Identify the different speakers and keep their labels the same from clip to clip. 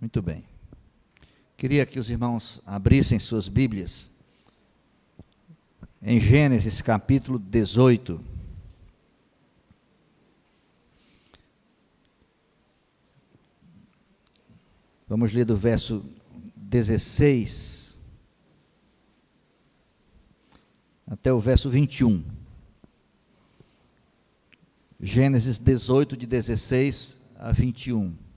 Speaker 1: Muito bem. Queria que os irmãos abrissem suas Bíblias em Gênesis capítulo 18. Vamos ler do verso 16 até o verso 21. Gênesis 18, de 16 a 21.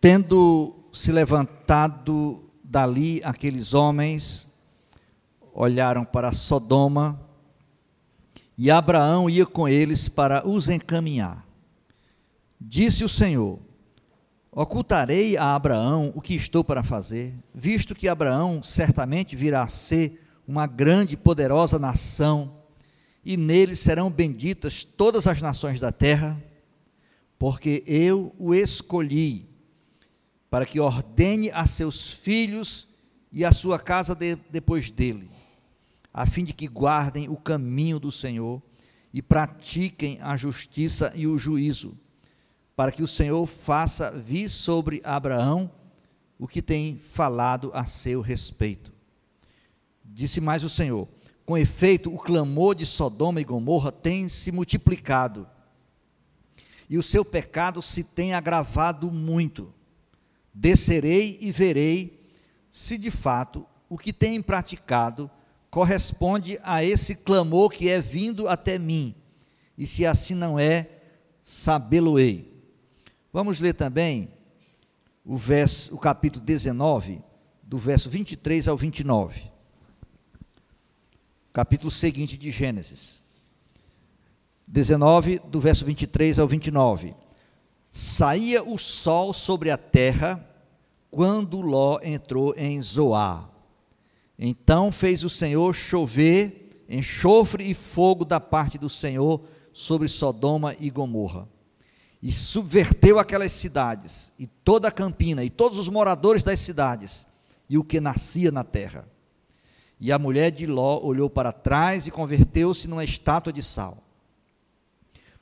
Speaker 1: Tendo se levantado dali aqueles homens, olharam para Sodoma, e Abraão ia com eles para os encaminhar. Disse o Senhor: Ocultarei a Abraão o que estou para fazer, visto que Abraão certamente virá a ser uma grande e poderosa nação, e nele serão benditas todas as nações da terra, porque eu o escolhi para que ordene a seus filhos e a sua casa de, depois dele, a fim de que guardem o caminho do Senhor e pratiquem a justiça e o juízo, para que o Senhor faça vir sobre Abraão o que tem falado a seu respeito. Disse mais o Senhor: Com efeito, o clamor de Sodoma e Gomorra tem se multiplicado, e o seu pecado se tem agravado muito descerei e verei se de fato o que tem praticado corresponde a esse clamor que é vindo até mim, e se assim não é, sabê-lo-ei. Vamos ler também o, verso, o capítulo 19, do verso 23 ao 29. Capítulo seguinte de Gênesis. 19, do verso 23 ao 29. Saía o sol sobre a terra quando Ló entrou em Zoar. Então fez o Senhor chover enxofre e fogo da parte do Senhor sobre Sodoma e Gomorra. E subverteu aquelas cidades, e toda a campina, e todos os moradores das cidades, e o que nascia na terra. E a mulher de Ló olhou para trás e converteu-se numa estátua de sal.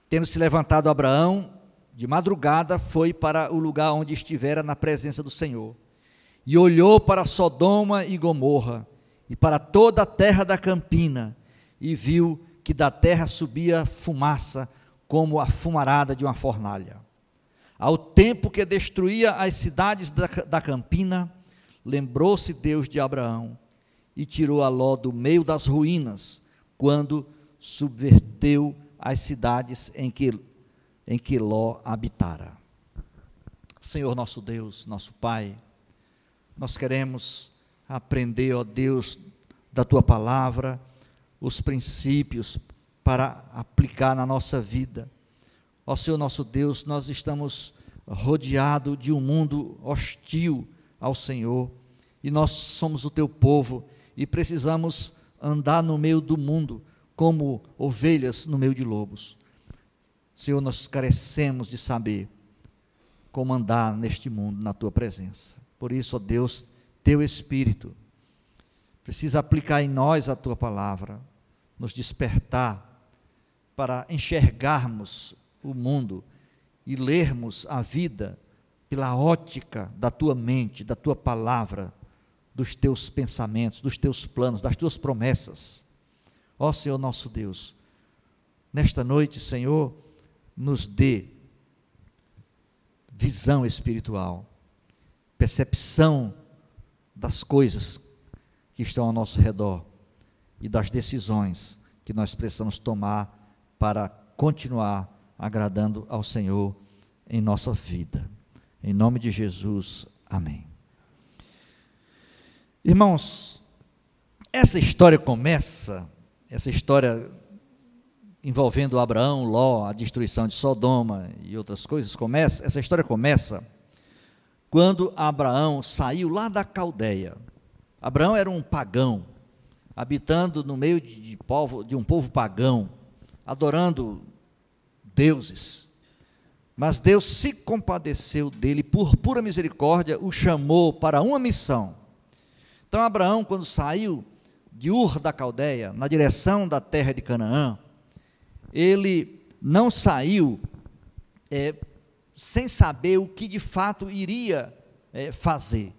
Speaker 1: Tendo se levantado Abraão, de madrugada foi para o lugar onde estivera na presença do Senhor. E olhou para Sodoma e Gomorra, e para toda a terra da campina, e viu que da terra subia fumaça, como a fumarada de uma fornalha. Ao tempo que destruía as cidades da, da campina, lembrou-se Deus de Abraão e tirou a Ló do meio das ruínas, quando subverteu as cidades em que em que Ló habitara. Senhor nosso Deus, nosso Pai, nós queremos aprender, ó Deus, da tua palavra, os princípios para aplicar na nossa vida. Ó Senhor nosso Deus, nós estamos rodeados de um mundo hostil ao Senhor, e nós somos o teu povo e precisamos andar no meio do mundo como ovelhas no meio de lobos. Senhor, nós carecemos de saber como andar neste mundo na tua presença. Por isso, ó Deus, teu Espírito precisa aplicar em nós a tua palavra, nos despertar para enxergarmos o mundo e lermos a vida pela ótica da tua mente, da tua palavra, dos teus pensamentos, dos teus planos, das tuas promessas. Ó Senhor nosso Deus, nesta noite, Senhor, nos dê visão espiritual, percepção das coisas que estão ao nosso redor e das decisões que nós precisamos tomar para continuar agradando ao Senhor em nossa vida. Em nome de Jesus, amém. Irmãos, essa história começa, essa história envolvendo Abraão, Ló, a destruição de Sodoma e outras coisas, começa, essa história começa quando Abraão saiu lá da Caldeia. Abraão era um pagão, habitando no meio de, de, povo, de um povo pagão, adorando deuses. Mas Deus se compadeceu dele, por pura misericórdia, o chamou para uma missão. Então, Abraão, quando saiu de Ur da Caldeia, na direção da terra de Canaã, ele não saiu é, sem saber o que de fato iria é, fazer.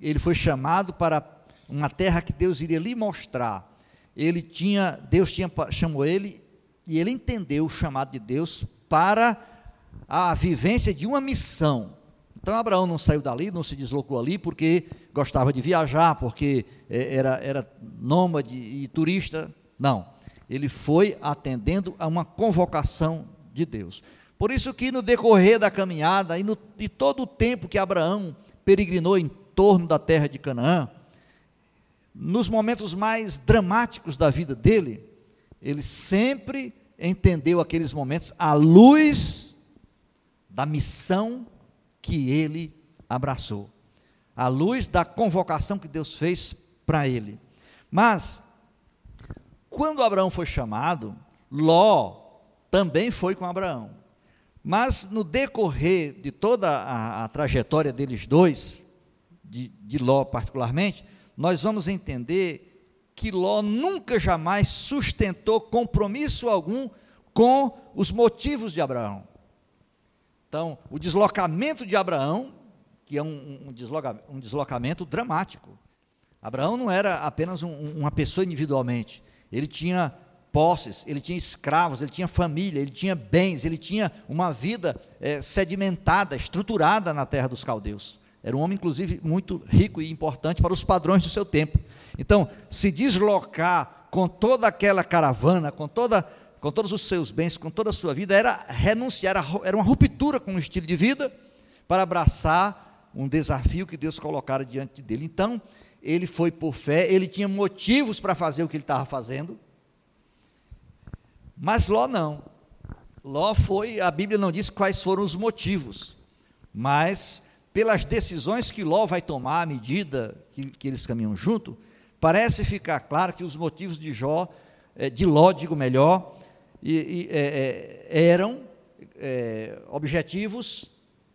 Speaker 1: Ele foi chamado para uma terra que Deus iria lhe mostrar. Ele tinha, Deus tinha chamou ele e ele entendeu o chamado de Deus para a vivência de uma missão. Então Abraão não saiu dali, não se deslocou ali porque gostava de viajar, porque é, era, era nômade e turista. Não. Ele foi atendendo a uma convocação de Deus. Por isso que no decorrer da caminhada e, no, e todo o tempo que Abraão peregrinou em torno da terra de Canaã, nos momentos mais dramáticos da vida dele, ele sempre entendeu aqueles momentos à luz da missão que ele abraçou, à luz da convocação que Deus fez para ele. Mas, quando Abraão foi chamado, Ló também foi com Abraão. Mas no decorrer de toda a, a trajetória deles dois, de, de Ló particularmente, nós vamos entender que Ló nunca jamais sustentou compromisso algum com os motivos de Abraão. Então, o deslocamento de Abraão, que é um, um, desloca, um deslocamento dramático. Abraão não era apenas um, uma pessoa individualmente, ele tinha posses, ele tinha escravos, ele tinha família, ele tinha bens, ele tinha uma vida é, sedimentada, estruturada na terra dos caldeus. Era um homem, inclusive, muito rico e importante para os padrões do seu tempo. Então, se deslocar com toda aquela caravana, com, toda, com todos os seus bens, com toda a sua vida, era renunciar, era uma ruptura com o estilo de vida para abraçar um desafio que Deus colocara diante dele. Então, ele foi por fé, ele tinha motivos para fazer o que ele estava fazendo, mas Ló não. Ló foi, a Bíblia não diz quais foram os motivos, mas pelas decisões que Ló vai tomar à medida que, que eles caminham junto, parece ficar claro que os motivos de Jó, eh, de Ló, digo melhor, e, e, é, eram é, objetivos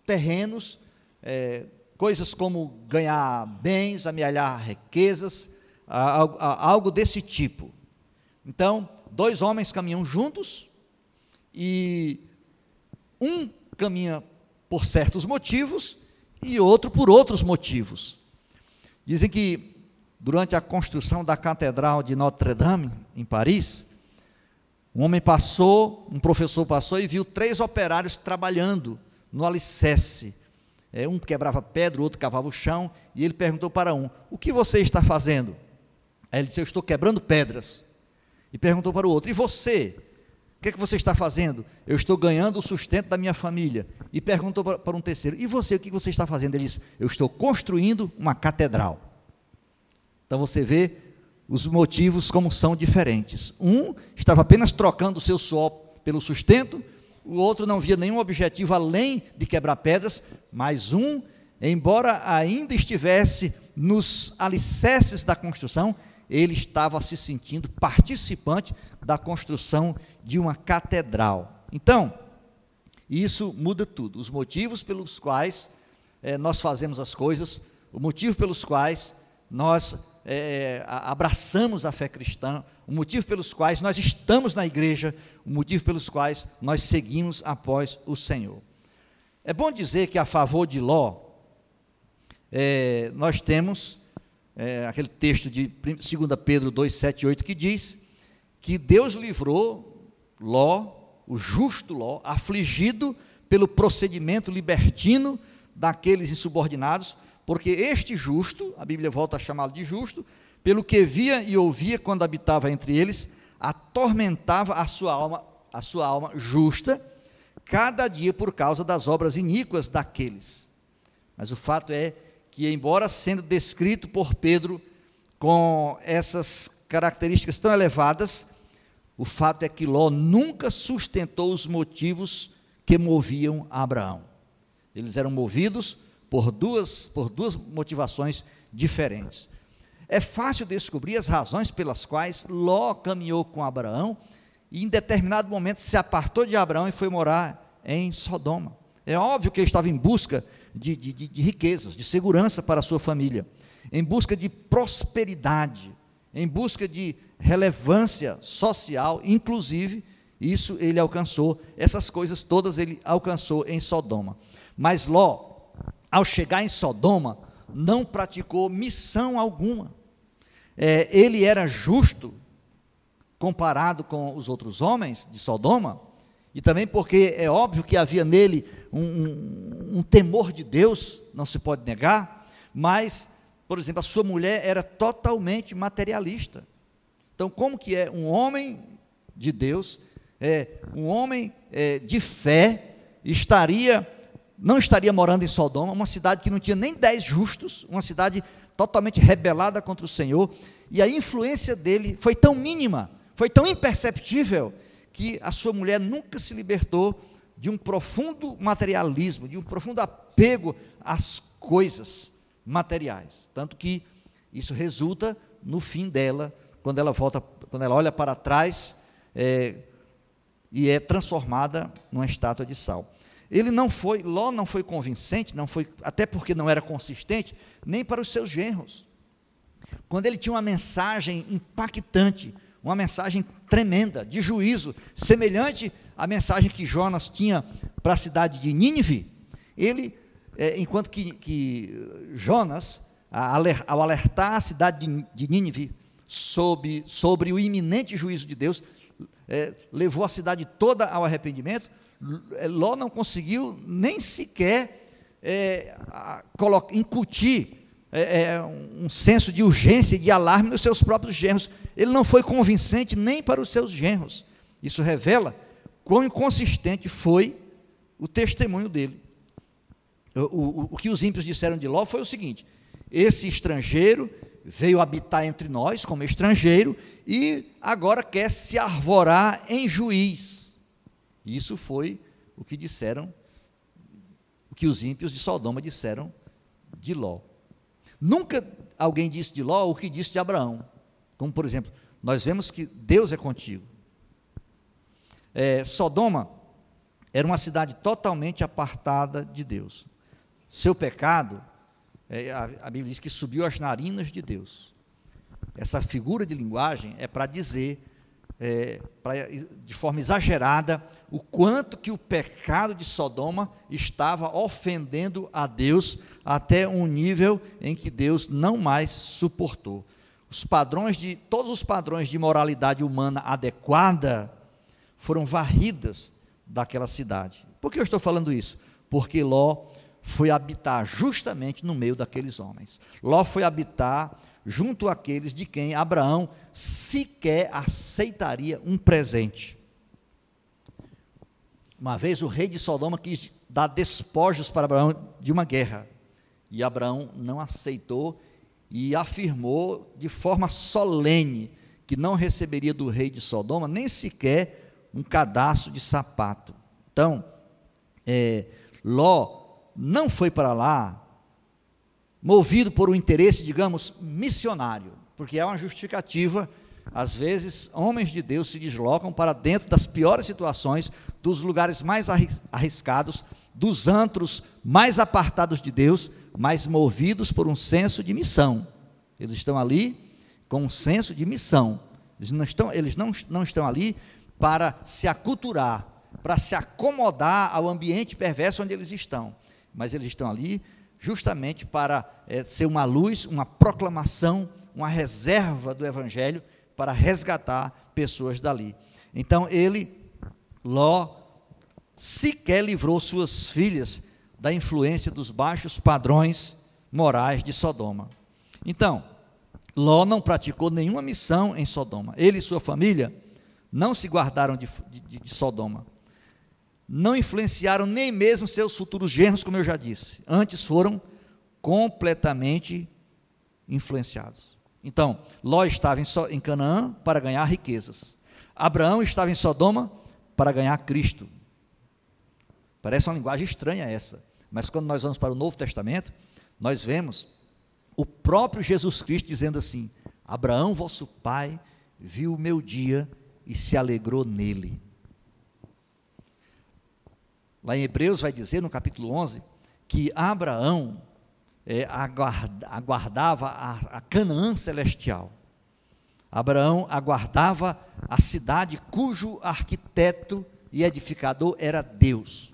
Speaker 1: terrenos, é, coisas como ganhar bens, amealhar riquezas, algo desse tipo. Então, dois homens caminham juntos e um caminha por certos motivos e outro por outros motivos. Dizem que durante a construção da Catedral de Notre-Dame, em Paris, um homem passou, um professor passou e viu três operários trabalhando no alicerce. É, um quebrava pedra, o outro cavava o chão, e ele perguntou para um: O que você está fazendo? Aí ele disse: Eu estou quebrando pedras. E perguntou para o outro: E você? O que é que você está fazendo? Eu estou ganhando o sustento da minha família. E perguntou para, um terceiro: E você? O que você está fazendo? Ele disse: Eu estou construindo uma catedral. Então você vê os motivos como são diferentes. Um estava apenas trocando o seu suor pelo sustento, o outro não via nenhum objetivo além de quebrar pedras, mas um, embora ainda estivesse nos alicerces da construção, ele estava se sentindo participante da construção de uma catedral. Então, isso muda tudo. Os motivos pelos quais é, nós fazemos as coisas, o motivo pelos quais nós é, abraçamos a fé cristã, o motivo pelos quais nós estamos na igreja, o motivo pelos quais nós seguimos após o Senhor. É bom dizer que a favor de Ló, é, nós temos é, aquele texto de 2 Pedro 2, 7 e 8, que diz que Deus livrou Ló, o justo Ló, afligido pelo procedimento libertino daqueles insubordinados, porque este justo, a Bíblia volta a chamá-lo de justo, pelo que via e ouvia quando habitava entre eles, atormentava a sua alma, a sua alma justa, cada dia por causa das obras iníquas daqueles. Mas o fato é que, embora sendo descrito por Pedro com essas características tão elevadas, o fato é que Ló nunca sustentou os motivos que moviam Abraão. Eles eram movidos por duas, por duas motivações diferentes. É fácil descobrir as razões pelas quais Ló caminhou com Abraão e, em determinado momento, se apartou de Abraão e foi morar em Sodoma. É óbvio que ele estava em busca de, de, de riquezas, de segurança para a sua família, em busca de prosperidade, em busca de relevância social, inclusive Isso ele alcançou, essas coisas todas ele alcançou em Sodoma. Mas Ló, ao chegar em Sodoma, não praticou missão alguma. É, ele era justo comparado com os outros homens de Sodoma, e também porque é óbvio que havia nele um, um, um temor de Deus, não se pode negar, mas, por exemplo, a sua mulher era totalmente materialista. Então, como que é um homem de Deus, é, um homem é, de fé, estaria, não estaria morando em Sodoma, uma cidade que não tinha nem dez justos, uma cidade totalmente rebelada contra o Senhor, e a influência dele foi tão mínima, foi tão imperceptível, que a sua mulher nunca se libertou de um profundo materialismo, de um profundo apego às coisas materiais. Tanto que isso resulta no fim dela, quando ela volta, quando ela olha para trás é, e é transformada numa estátua de sal. Ele não foi, Ló não foi convincente, não foi, até porque não era consistente, nem para os seus genros. Quando ele tinha uma mensagem impactante, uma mensagem tremenda, de juízo, semelhante à mensagem que Jonas tinha para a cidade de Nínive, ele, é, enquanto que, que Jonas, ao alertar a cidade de, de Nínive sobre, sobre o iminente juízo de Deus, é, levou a cidade toda ao arrependimento, é, Ló não conseguiu nem sequer é, incutir é, é, um senso de urgência e de alarme nos seus próprios genros. Ele não foi convincente nem para os seus genros. Isso revela quão inconsistente foi o testemunho dele. O, o, o que os ímpios disseram de Ló foi o seguinte: esse estrangeiro veio habitar entre nós como estrangeiro e agora quer se arvorar em juiz. Isso foi o que disseram, o que os ímpios de Sodoma disseram de Ló. Nunca alguém disse de Ló o que disse de Abraão. Como, por exemplo, nós vemos que Deus é contigo. É, Sodoma era uma cidade totalmente apartada de Deus. Seu pecado, é, a, a Bíblia diz que subiu às narinas de Deus. Essa figura de linguagem é para dizer, é, pra, de forma exagerada, o quanto que o pecado de Sodoma estava ofendendo a Deus até um nível em que Deus não mais suportou. Os padrões de todos os padrões de moralidade humana adequada foram varridas daquela cidade. Por que eu estou falando isso? Porque Ló foi habitar justamente no meio daqueles homens. Ló foi habitar junto àqueles de quem Abraão sequer aceitaria um presente. Uma vez o rei de Sodoma quis dar despojos para Abraão de uma guerra. E Abraão não aceitou e afirmou de forma solene que não receberia do rei de Sodoma nem sequer um cadastro de sapato. Então, é, Ló não foi para lá movido por um interesse, digamos, missionário, porque é uma justificativa às vezes, homens de Deus se deslocam para dentro das piores situações, dos lugares mais arriscados, dos antros mais apartados de Deus, mas movidos por um senso de missão. Eles estão ali com um senso de missão. Eles não estão, eles não, não estão ali para se aculturar, para se acomodar ao ambiente perverso onde eles estão, mas eles estão ali justamente para é, ser uma luz, uma proclamação, uma reserva do Evangelho para resgatar pessoas dali. Então ele, Ló, sequer livrou suas filhas da influência dos baixos padrões morais de Sodoma. Então, Ló não praticou nenhuma missão em Sodoma. Ele e sua família não se guardaram de, de, de Sodoma. Não influenciaram nem mesmo seus futuros genros, como eu já disse. Antes foram completamente influenciados. Então, Ló estava em Canaã para ganhar riquezas. Abraão estava em Sodoma para ganhar Cristo. Parece uma linguagem estranha essa, mas quando nós vamos para o Novo Testamento, nós vemos o próprio Jesus Cristo dizendo assim: Abraão, vosso pai, viu o meu dia e se alegrou nele. Lá em Hebreus vai dizer, no capítulo 11, que Abraão é, aguardava a, a Canaã celestial. Abraão aguardava a cidade cujo arquiteto e edificador era Deus.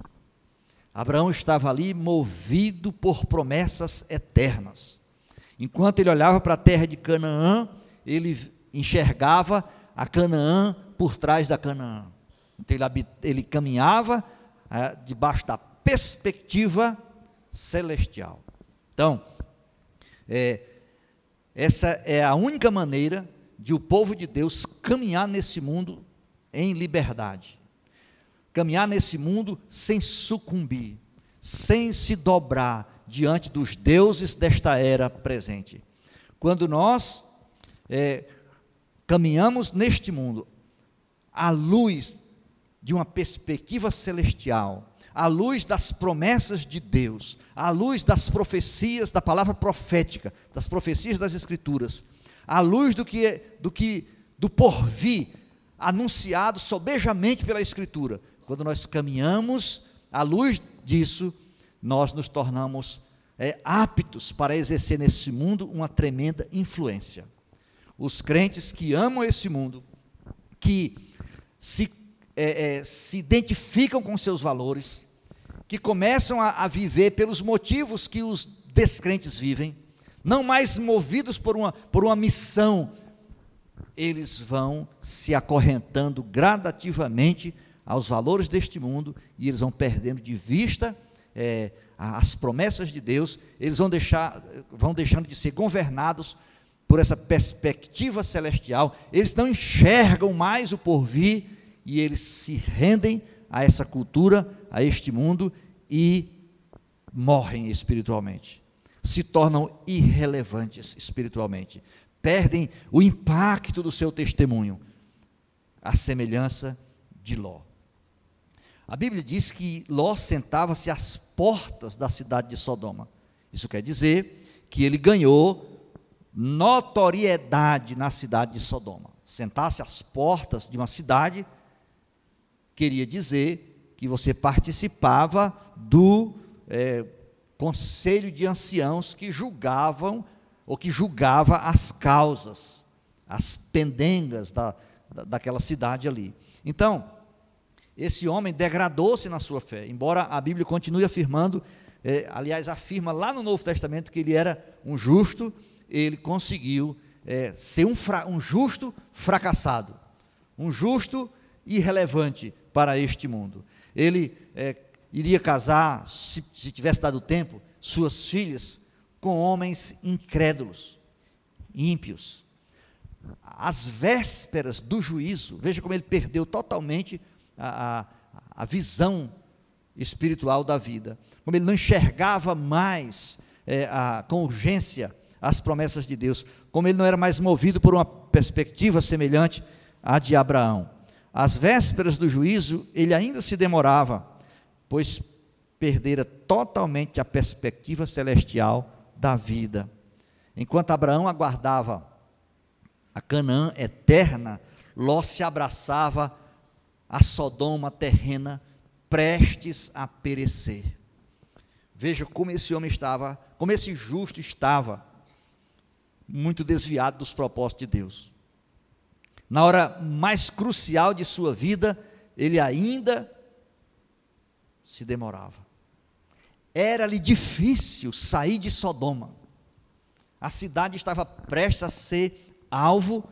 Speaker 1: Abraão estava ali movido por promessas eternas. Enquanto ele olhava para a terra de Canaã, ele enxergava a Canaã por trás da Canaã. Então ele, ele caminhava é, debaixo da perspectiva celestial. Então, é, essa é a única maneira de o povo de Deus caminhar nesse mundo em liberdade. Caminhar nesse mundo sem sucumbir, sem se dobrar diante dos deuses desta era presente. Quando nós é, caminhamos neste mundo à luz de uma perspectiva celestial, à luz das promessas de Deus, à luz das profecias da palavra profética, das profecias das Escrituras, à luz do que do que do porvir anunciado sobejamente pela Escritura. Quando nós caminhamos à luz disso, nós nos tornamos é, aptos para exercer nesse mundo uma tremenda influência. Os crentes que amam esse mundo, que se, é, é, se identificam com seus valores, que começam a, a viver pelos motivos que os descrentes vivem, não mais movidos por uma, por uma missão, eles vão se acorrentando gradativamente aos valores deste mundo e eles vão perdendo de vista é, as promessas de Deus, eles vão, deixar, vão deixando de ser governados por essa perspectiva celestial, eles não enxergam mais o porvir e eles se rendem a essa cultura, a este mundo e morrem espiritualmente. Se tornam irrelevantes espiritualmente. Perdem o impacto do seu testemunho. A semelhança de Ló. A Bíblia diz que Ló sentava-se às portas da cidade de Sodoma. Isso quer dizer que ele ganhou notoriedade na cidade de Sodoma. Sentar-se às portas de uma cidade queria dizer que você participava do é, conselho de anciãos que julgavam ou que julgava as causas, as pendengas da, da, daquela cidade ali. Então, esse homem degradou-se na sua fé, embora a Bíblia continue afirmando, é, aliás, afirma lá no Novo Testamento que ele era um justo, ele conseguiu é, ser um, um justo fracassado, um justo irrelevante para este mundo. Ele é, iria casar, se, se tivesse dado tempo, suas filhas com homens incrédulos, ímpios. Às vésperas do juízo, veja como ele perdeu totalmente a, a, a visão espiritual da vida, como ele não enxergava mais é, a, com urgência as promessas de Deus, como ele não era mais movido por uma perspectiva semelhante à de Abraão. Às vésperas do juízo, ele ainda se demorava, pois perdera totalmente a perspectiva celestial da vida. Enquanto Abraão aguardava a Canaã eterna, Ló se abraçava a Sodoma terrena, prestes a perecer. Veja como esse homem estava, como esse justo estava, muito desviado dos propósitos de Deus na hora mais crucial de sua vida, ele ainda se demorava. Era-lhe difícil sair de Sodoma. A cidade estava prestes a ser alvo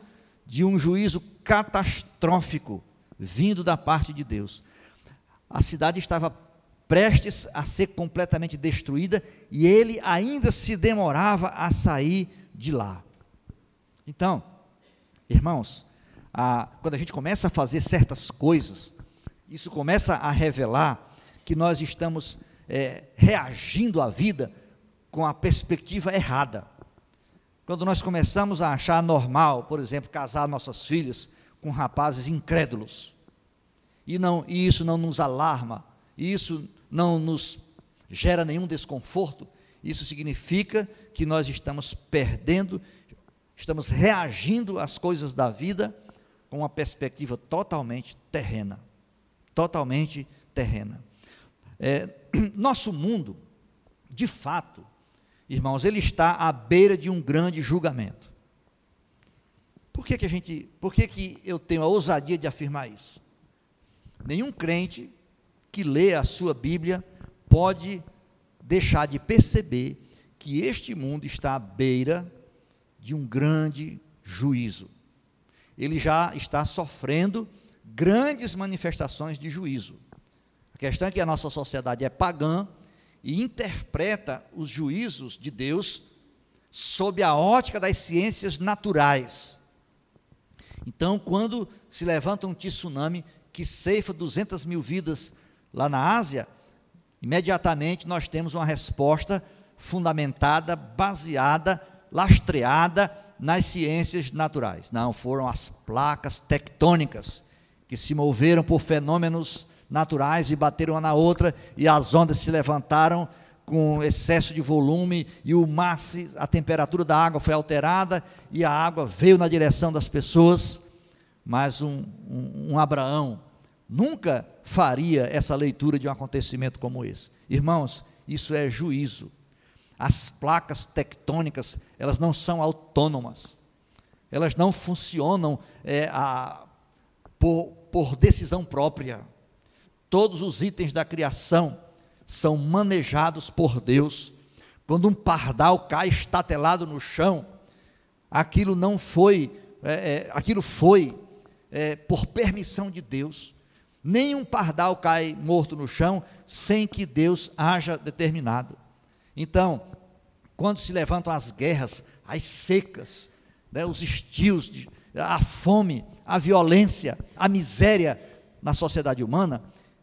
Speaker 1: de um juízo catastrófico vindo da parte de Deus. A cidade estava prestes a ser completamente destruída e ele ainda se demorava a sair de lá. Então, irmãos, a, quando a gente começa a fazer certas coisas, isso começa a revelar que nós estamos é, reagindo à vida com a perspectiva errada. Quando nós começamos a achar normal, por exemplo, casar nossas filhas com rapazes incrédulos, e, não, e isso não nos alarma, e isso não nos gera nenhum desconforto, isso significa que nós estamos perdendo, estamos reagindo às coisas da vida com uma perspectiva totalmente terrena. Totalmente terrena. É, nosso mundo, de fato, irmãos, ele está à beira de um grande julgamento. Por que, que a gente, por que, que eu tenho a ousadia de afirmar isso? Nenhum crente que lê a sua Bíblia pode deixar de perceber que este mundo está à beira de um grande juízo. Ele já está sofrendo grandes manifestações de juízo. A questão é que a nossa sociedade é pagã e interpreta os juízos de Deus sob a ótica das ciências naturais. Então, quando se levanta um tsunami que ceifa 200 mil vidas lá na Ásia, imediatamente nós temos uma resposta fundamentada, baseada, lastreada nas ciências naturais. Não, foram as placas tectônicas que se moveram por fenômenos naturais e bateram uma na outra, e as ondas se levantaram com excesso de volume, e o mar, a temperatura da água foi alterada, e a água veio na direção das pessoas. Mas um, um, um Abraão nunca faria essa leitura de um acontecimento como esse. Irmãos, isso é juízo. As placas tectônicas, elas não são autônomas. Elas não funcionam é, a, por, por decisão própria. Todos os itens da criação são manejados por Deus. Quando um pardal cai estatelado no chão, aquilo não foi, é, é, aquilo foi é, por permissão de Deus. Nenhum pardal cai morto no chão sem que Deus haja determinado. Então, quando se levantam as guerras, as secas, né, os estios, a fome, a violência, a miséria na sociedade humana,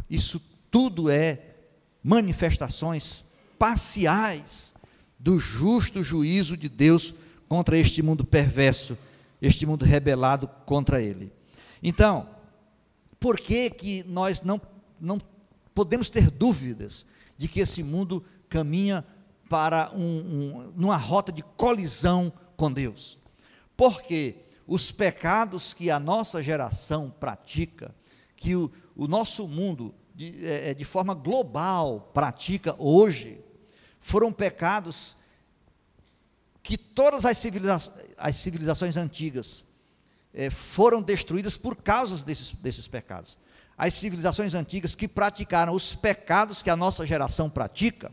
Speaker 1: isso tudo é manifestações parciais do justo juízo de Deus contra este mundo perverso, este mundo rebelado contra ele. Então, por que que nós não, não podemos ter dúvidas de que esse mundo caminha para um, um, numa rota de colisão com Deus? Porque os pecados que a nossa geração pratica, que o, o nosso mundo de, é, é, de forma global pratica hoje, foram pecados que todas as, civiliza as civilizações antigas é, foram destruídas por causa desses, desses pecados. As civilizações antigas que praticaram os pecados que a nossa geração pratica,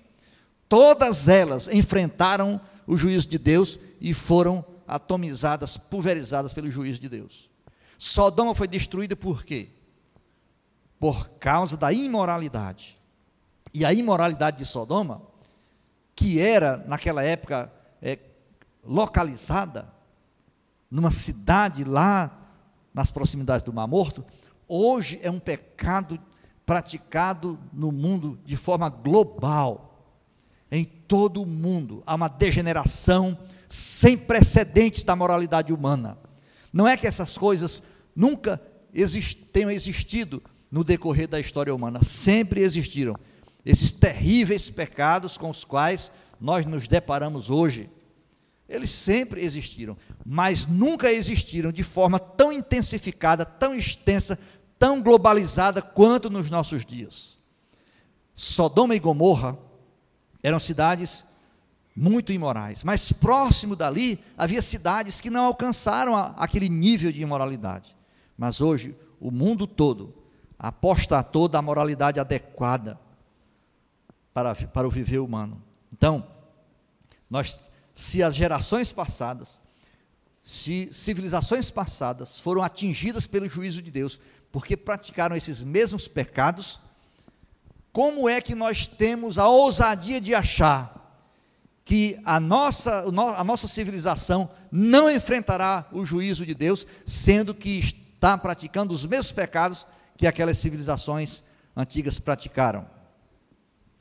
Speaker 1: todas elas enfrentaram o juízo de Deus e foram atomizadas, pulverizadas pelo juízo de Deus. Sodoma foi destruída por quê? por causa da imoralidade. E a imoralidade de Sodoma, que era naquela época é, localizada numa cidade lá nas proximidades do Mar Morto, hoje é um pecado praticado no mundo de forma global. Em todo o mundo há uma degeneração sem precedentes da moralidade humana. Não é que essas coisas nunca exist, tenham existido no decorrer da história humana. Sempre existiram esses terríveis pecados com os quais nós nos deparamos hoje. Eles sempre existiram, mas nunca existiram de forma tão intensificada, tão extensa, tão globalizada quanto nos nossos dias. Sodoma e Gomorra eram cidades muito imorais, mas próximo dali havia cidades que não alcançaram aquele nível de imoralidade. Mas hoje, o mundo todo apostatou da moralidade adequada para, para o viver humano. Então, nós, se as gerações passadas, se civilizações passadas foram atingidas pelo juízo de Deus, porque praticaram esses mesmos pecados, como é que nós temos a ousadia de achar que a nossa, a nossa civilização não enfrentará o juízo de Deus, sendo que está praticando os mesmos pecados que aquelas civilizações antigas praticaram.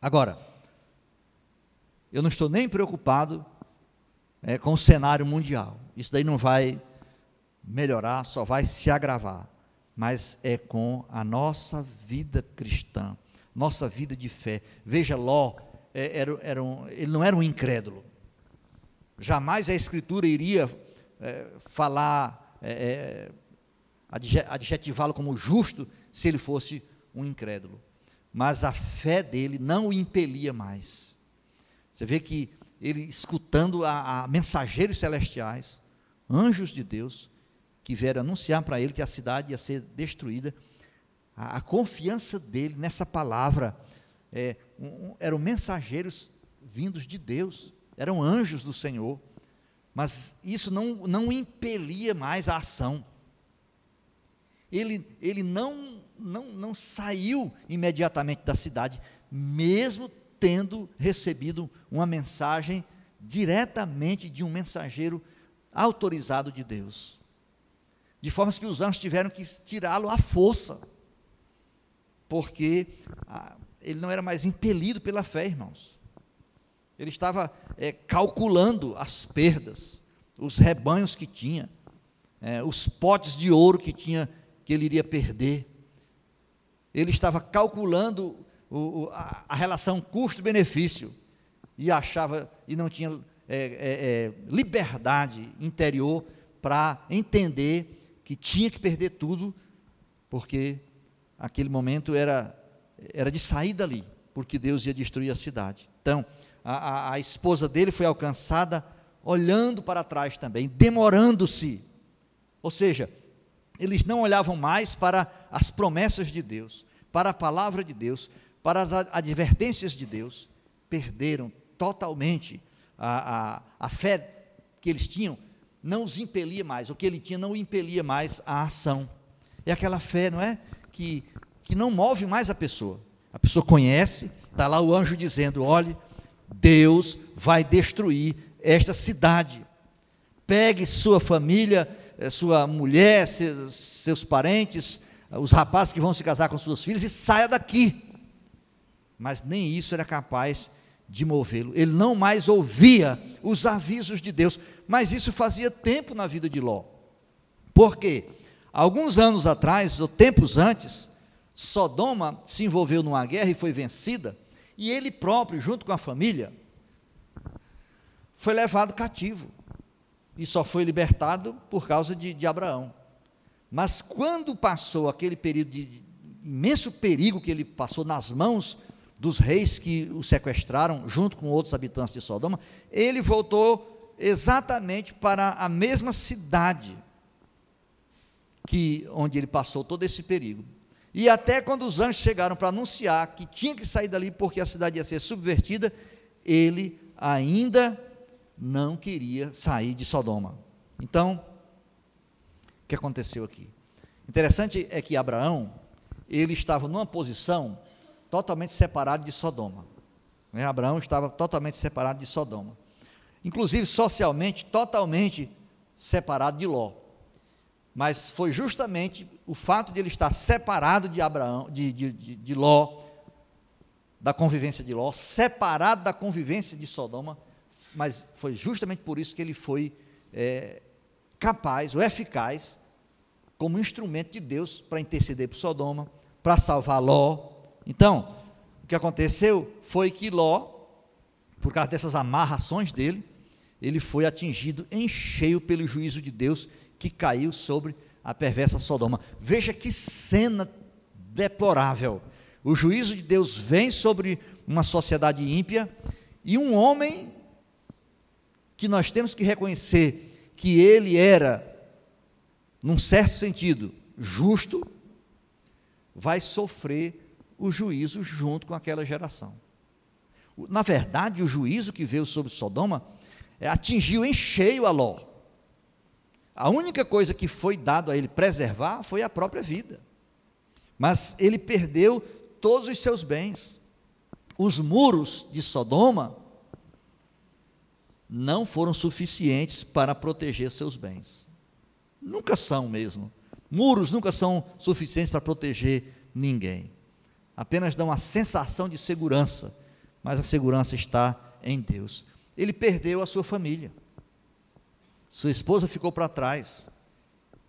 Speaker 1: Agora, eu não estou nem preocupado é, com o cenário mundial. Isso daí não vai melhorar, só vai se agravar. Mas é com a nossa vida cristã, nossa vida de fé. Veja, Ló, é, era, era um, ele não era um incrédulo. Jamais a Escritura iria é, falar, é, é adjetivá-lo como justo, se ele fosse um incrédulo. Mas a fé dele não o impelia mais. Você vê que ele, escutando a, a mensageiros celestiais, anjos de Deus, que vieram anunciar para ele que a cidade ia ser destruída. A, a confiança dele nessa palavra é, um, eram mensageiros vindos de Deus, eram anjos do Senhor, mas isso não, não impelia mais a ação. Ele, ele não, não, não saiu imediatamente da cidade, mesmo tendo recebido uma mensagem diretamente de um mensageiro autorizado de Deus. De forma que os anjos tiveram que tirá-lo à força, porque ah, ele não era mais impelido pela fé, irmãos. Ele estava é, calculando as perdas, os rebanhos que tinha, é, os potes de ouro que tinha que ele iria perder. Ele estava calculando o, a, a, relação custo-benefício e achava e não tinha é, é, é liberdade interior para entender que tinha que perder tudo, porque aquele momento era era de sair dali, porque Deus ia destruir a cidade. Então, a, a, a esposa dele foi alcançada olhando para trás também, demorando-se. Ou seja, eles não olhavam mais para as promessas de Deus, para a palavra de Deus, para as advertências de Deus, perderam totalmente a, a, a fé que eles tinham, não os impelia mais, o que ele tinha não o impelia mais à ação. É aquela fé, não é? Que que não move mais a pessoa. A pessoa conhece, está lá o anjo dizendo: olhe, Deus vai destruir esta cidade. Pegue sua família, eh, sua mulher, seus parentes, os rapazes que vão se casar com suas filhas e saia daqui. Mas nem isso era capaz de movê-lo. Ele não mais ouvia os avisos de Deus, mas isso fazia tempo na vida de Ló. Por quê? Alguns anos atrás, ou tempos antes, Sodoma se envolveu numa guerra e foi vencida, e ele próprio, junto com a família, foi levado cativo e só foi libertado por causa de, de Abraão. Mas quando passou aquele período de imenso perigo que ele passou nas mãos dos reis que o sequestraram, junto com outros habitantes de Sodoma, ele voltou exatamente para a mesma cidade que onde ele passou todo esse perigo. E até quando os anjos chegaram para anunciar que tinha que sair dali porque a cidade ia ser subvertida, ele ainda não queria sair de Sodoma. Então, o que aconteceu aqui? Interessante é que Abraão, ele estava numa posição totalmente separada de Sodoma. Né? Abraão estava totalmente separado de Sodoma. Inclusive, socialmente, totalmente separado de Ló. Mas foi justamente o fato de ele estar separado de Abraão, de, de, de, de Ló, da convivência de Ló, separado da convivência de Sodoma, mas foi justamente por isso que ele foi é, capaz ou eficaz como instrumento de Deus para interceder por Sodoma, para salvar Ló. Então, o que aconteceu foi que Ló, por causa dessas amarrações dele, ele foi atingido em cheio pelo juízo de Deus que caiu sobre a perversa Sodoma. Veja que cena deplorável. O juízo de Deus vem sobre uma sociedade ímpia e um homem que nós temos que reconhecer que ele era, num certo sentido, justo, vai sofrer o juízo junto com aquela geração. Na verdade, o juízo que veio sobre Sodoma é, atingiu em cheio a Ló. A única coisa que foi dado a ele preservar foi a própria vida. Mas ele perdeu todos os seus bens. Os muros de Sodoma não foram suficientes para proteger seus bens. Nunca são mesmo. Muros nunca são suficientes para proteger ninguém. Apenas dão a sensação de segurança, mas a segurança está em Deus. Ele perdeu a sua família. Sua esposa ficou para trás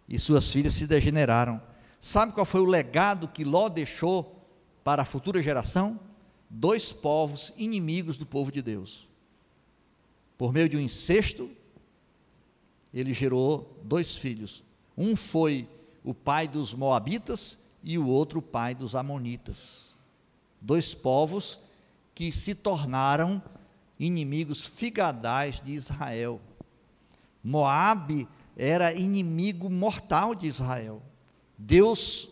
Speaker 1: e suas filhas se degeneraram. Sabe qual foi o legado que Ló deixou para a futura geração? Dois povos inimigos do povo de Deus. Por meio de um incesto, ele gerou dois filhos. Um foi o pai dos Moabitas e o outro o pai dos Amonitas. Dois povos que se tornaram inimigos figadais de Israel. Moabe era inimigo mortal de Israel. Deus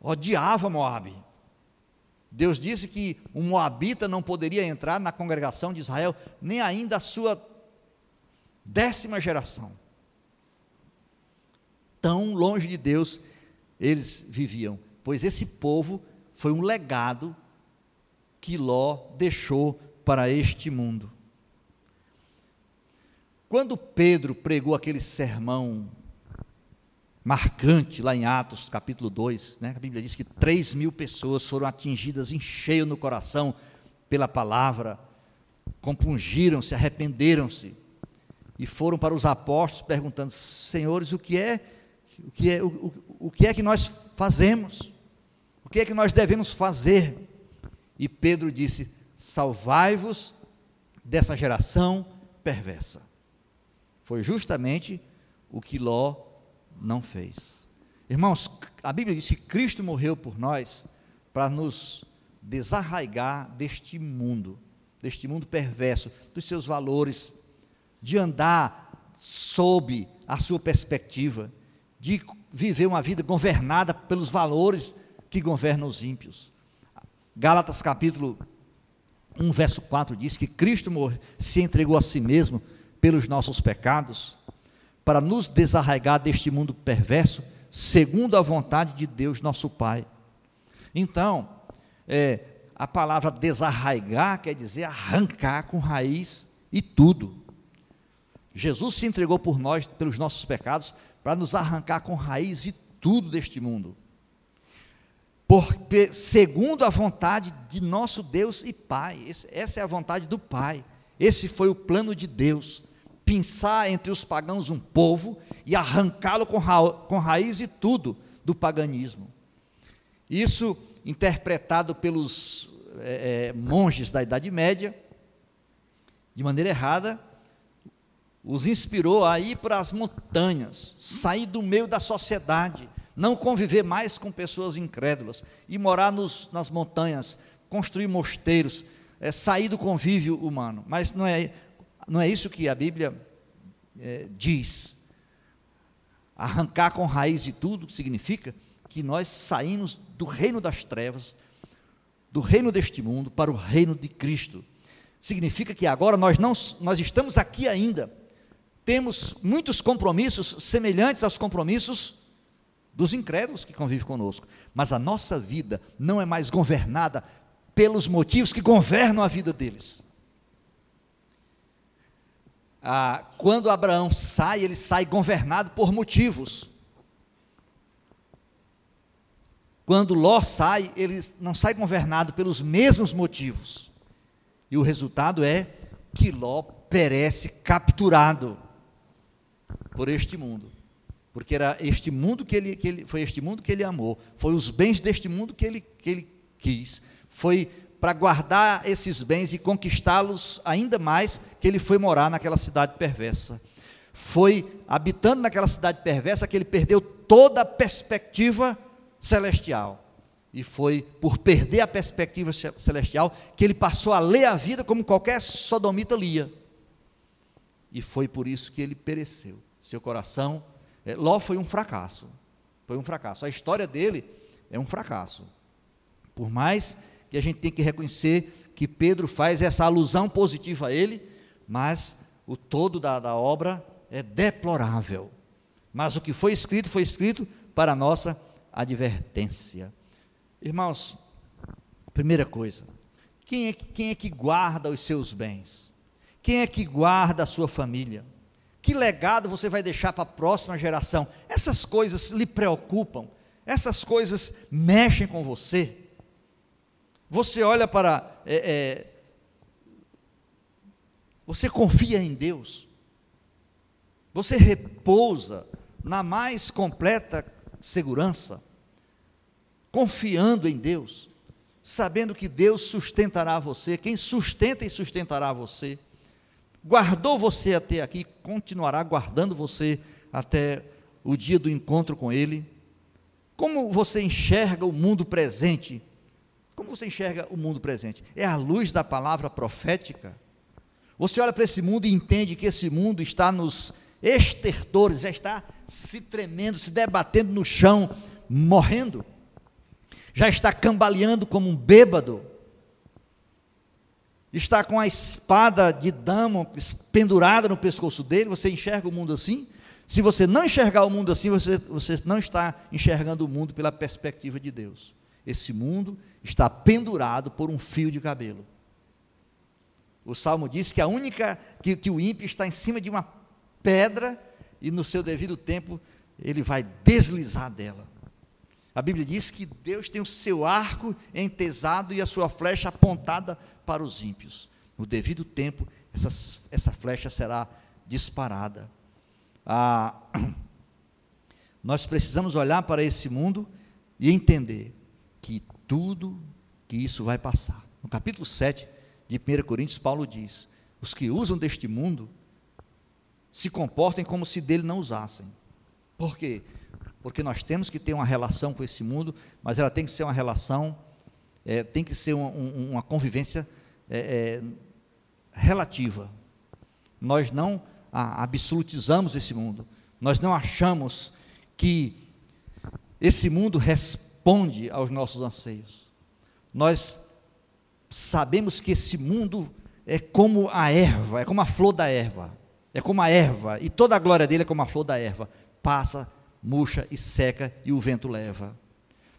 Speaker 1: odiava Moabe. Deus disse que um moabita não poderia entrar na congregação de Israel, nem ainda a sua décima geração. Tão longe de Deus eles viviam, pois esse povo foi um legado que Ló deixou para este mundo. Quando Pedro pregou aquele sermão marcante lá em Atos capítulo 2, né, a Bíblia diz que 3 mil pessoas foram atingidas em cheio no coração pela palavra, compungiram-se, arrependeram-se e foram para os apóstolos perguntando: Senhores, o que é, o que é, o, o, o que é que nós fazemos? O que é que nós devemos fazer? E Pedro disse: Salvai-vos dessa geração perversa. Foi justamente o que Ló não fez. Irmãos, a Bíblia diz que Cristo morreu por nós para nos desarraigar deste mundo, deste mundo perverso, dos seus valores, de andar sob a sua perspectiva, de viver uma vida governada pelos valores que governam os ímpios. Gálatas capítulo 1, verso 4 diz que Cristo se entregou a si mesmo pelos nossos pecados, para nos desarraigar deste mundo perverso, segundo a vontade de Deus, nosso Pai. Então, é, a palavra desarraigar quer dizer arrancar com raiz e tudo. Jesus se entregou por nós, pelos nossos pecados, para nos arrancar com raiz e tudo deste mundo porque segundo a vontade de nosso Deus e Pai. Essa é a vontade do Pai. Esse foi o plano de Deus. Pensar entre os pagãos um povo e arrancá-lo com, ra, com raiz e tudo do paganismo. Isso interpretado pelos é, é, monges da Idade Média, de maneira errada, os inspirou a ir para as montanhas, sair do meio da sociedade, não conviver mais com pessoas incrédulas e morar nos, nas montanhas, construir mosteiros, é, sair do convívio humano. Mas não é, não é isso que a Bíblia é, diz. Arrancar com raiz de tudo significa que nós saímos do reino das trevas, do reino deste mundo, para o reino de Cristo. Significa que agora nós, não, nós estamos aqui ainda, temos muitos compromissos semelhantes aos compromissos dos incrédulos que convivem conosco. Mas a nossa vida não é mais governada pelos motivos que governam a vida deles. Ah, quando Abraão sai, ele sai governado por motivos. Quando Ló sai, ele não sai governado pelos mesmos motivos. E o resultado é que Ló perece capturado por este mundo porque era este mundo que ele, que ele foi este mundo que ele amou, foi os bens deste mundo que ele, que ele quis, foi para guardar esses bens e conquistá-los ainda mais que ele foi morar naquela cidade perversa. Foi habitando naquela cidade perversa que ele perdeu toda a perspectiva celestial. E foi por perder a perspectiva celestial que ele passou a ler a vida como qualquer sodomita lia. E foi por isso que ele pereceu. Seu coração é, Ló foi um fracasso. Foi um fracasso. A história dele é um fracasso. Por mais que a gente tenha que reconhecer que Pedro faz essa alusão positiva a ele, mas o todo da, da obra é deplorável. Mas o que foi escrito, foi escrito para a nossa advertência. Irmãos, primeira coisa, quem é, quem é que guarda os seus bens? Quem é que guarda a sua família? Que legado você vai deixar para a próxima geração? Essas coisas lhe preocupam, essas coisas mexem com você. Você olha para. É, é, você confia em Deus, você repousa na mais completa segurança, confiando em Deus, sabendo que Deus sustentará você, quem sustenta e sustentará você guardou você até aqui, continuará guardando você até o dia do encontro com Ele. Como você enxerga o mundo presente? Como você enxerga o mundo presente? É a luz da palavra profética? Você olha para esse mundo e entende que esse mundo está nos estertores, já está se tremendo, se debatendo no chão, morrendo, já está cambaleando como um bêbado, está com a espada de Damo pendurada no pescoço dele. Você enxerga o mundo assim? Se você não enxergar o mundo assim, você, você não está enxergando o mundo pela perspectiva de Deus. Esse mundo está pendurado por um fio de cabelo. O salmo diz que a única que, que o ímpio está em cima de uma pedra e no seu devido tempo ele vai deslizar dela. A Bíblia diz que Deus tem o seu arco entesado e a sua flecha apontada para os ímpios. No devido tempo, essa, essa flecha será disparada. Ah, nós precisamos olhar para esse mundo e entender que tudo que isso vai passar. No capítulo 7 de 1 Coríntios, Paulo diz: os que usam deste mundo se comportem como se dele não usassem. Por quê? Porque nós temos que ter uma relação com esse mundo, mas ela tem que ser uma relação, é, tem que ser uma, uma convivência é, é, relativa. Nós não absolutizamos esse mundo. Nós não achamos que esse mundo responde aos nossos anseios. Nós sabemos que esse mundo é como a erva, é como a flor da erva. É como a erva, e toda a glória dele é como a flor da erva. Passa, murcha e seca, e o vento leva.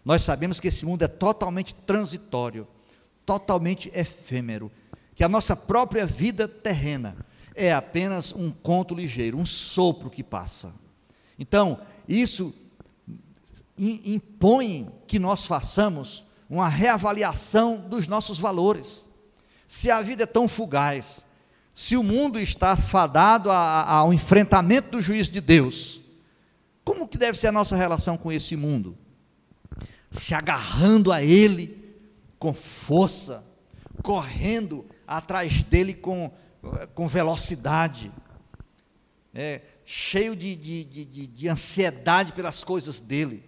Speaker 1: Nós sabemos que esse mundo é totalmente transitório, totalmente efêmero, que a nossa própria vida terrena é apenas um conto ligeiro, um sopro que passa. Então, isso impõe que nós façamos uma reavaliação dos nossos valores. Se a vida é tão fugaz, se o mundo está fadado ao enfrentamento do juízo de Deus, como que deve ser a nossa relação com esse mundo? Se agarrando a ele com força, correndo atrás dele com com velocidade, é, cheio de, de, de, de ansiedade pelas coisas dele,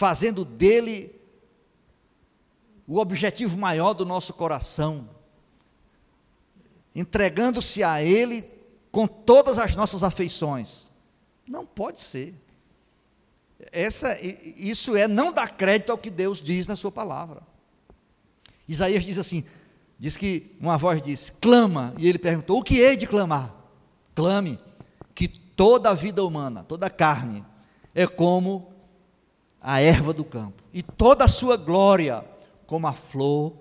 Speaker 1: fazendo dele o objetivo maior do nosso coração, entregando-se a Ele com todas as nossas afeições. Não pode ser. Essa, isso é não dar crédito ao que Deus diz na Sua palavra. Isaías diz assim: Diz que uma voz disse: clama. E ele perguntou: o que hei de clamar? Clame que toda a vida humana, toda a carne, é como a erva do campo, e toda a sua glória como a flor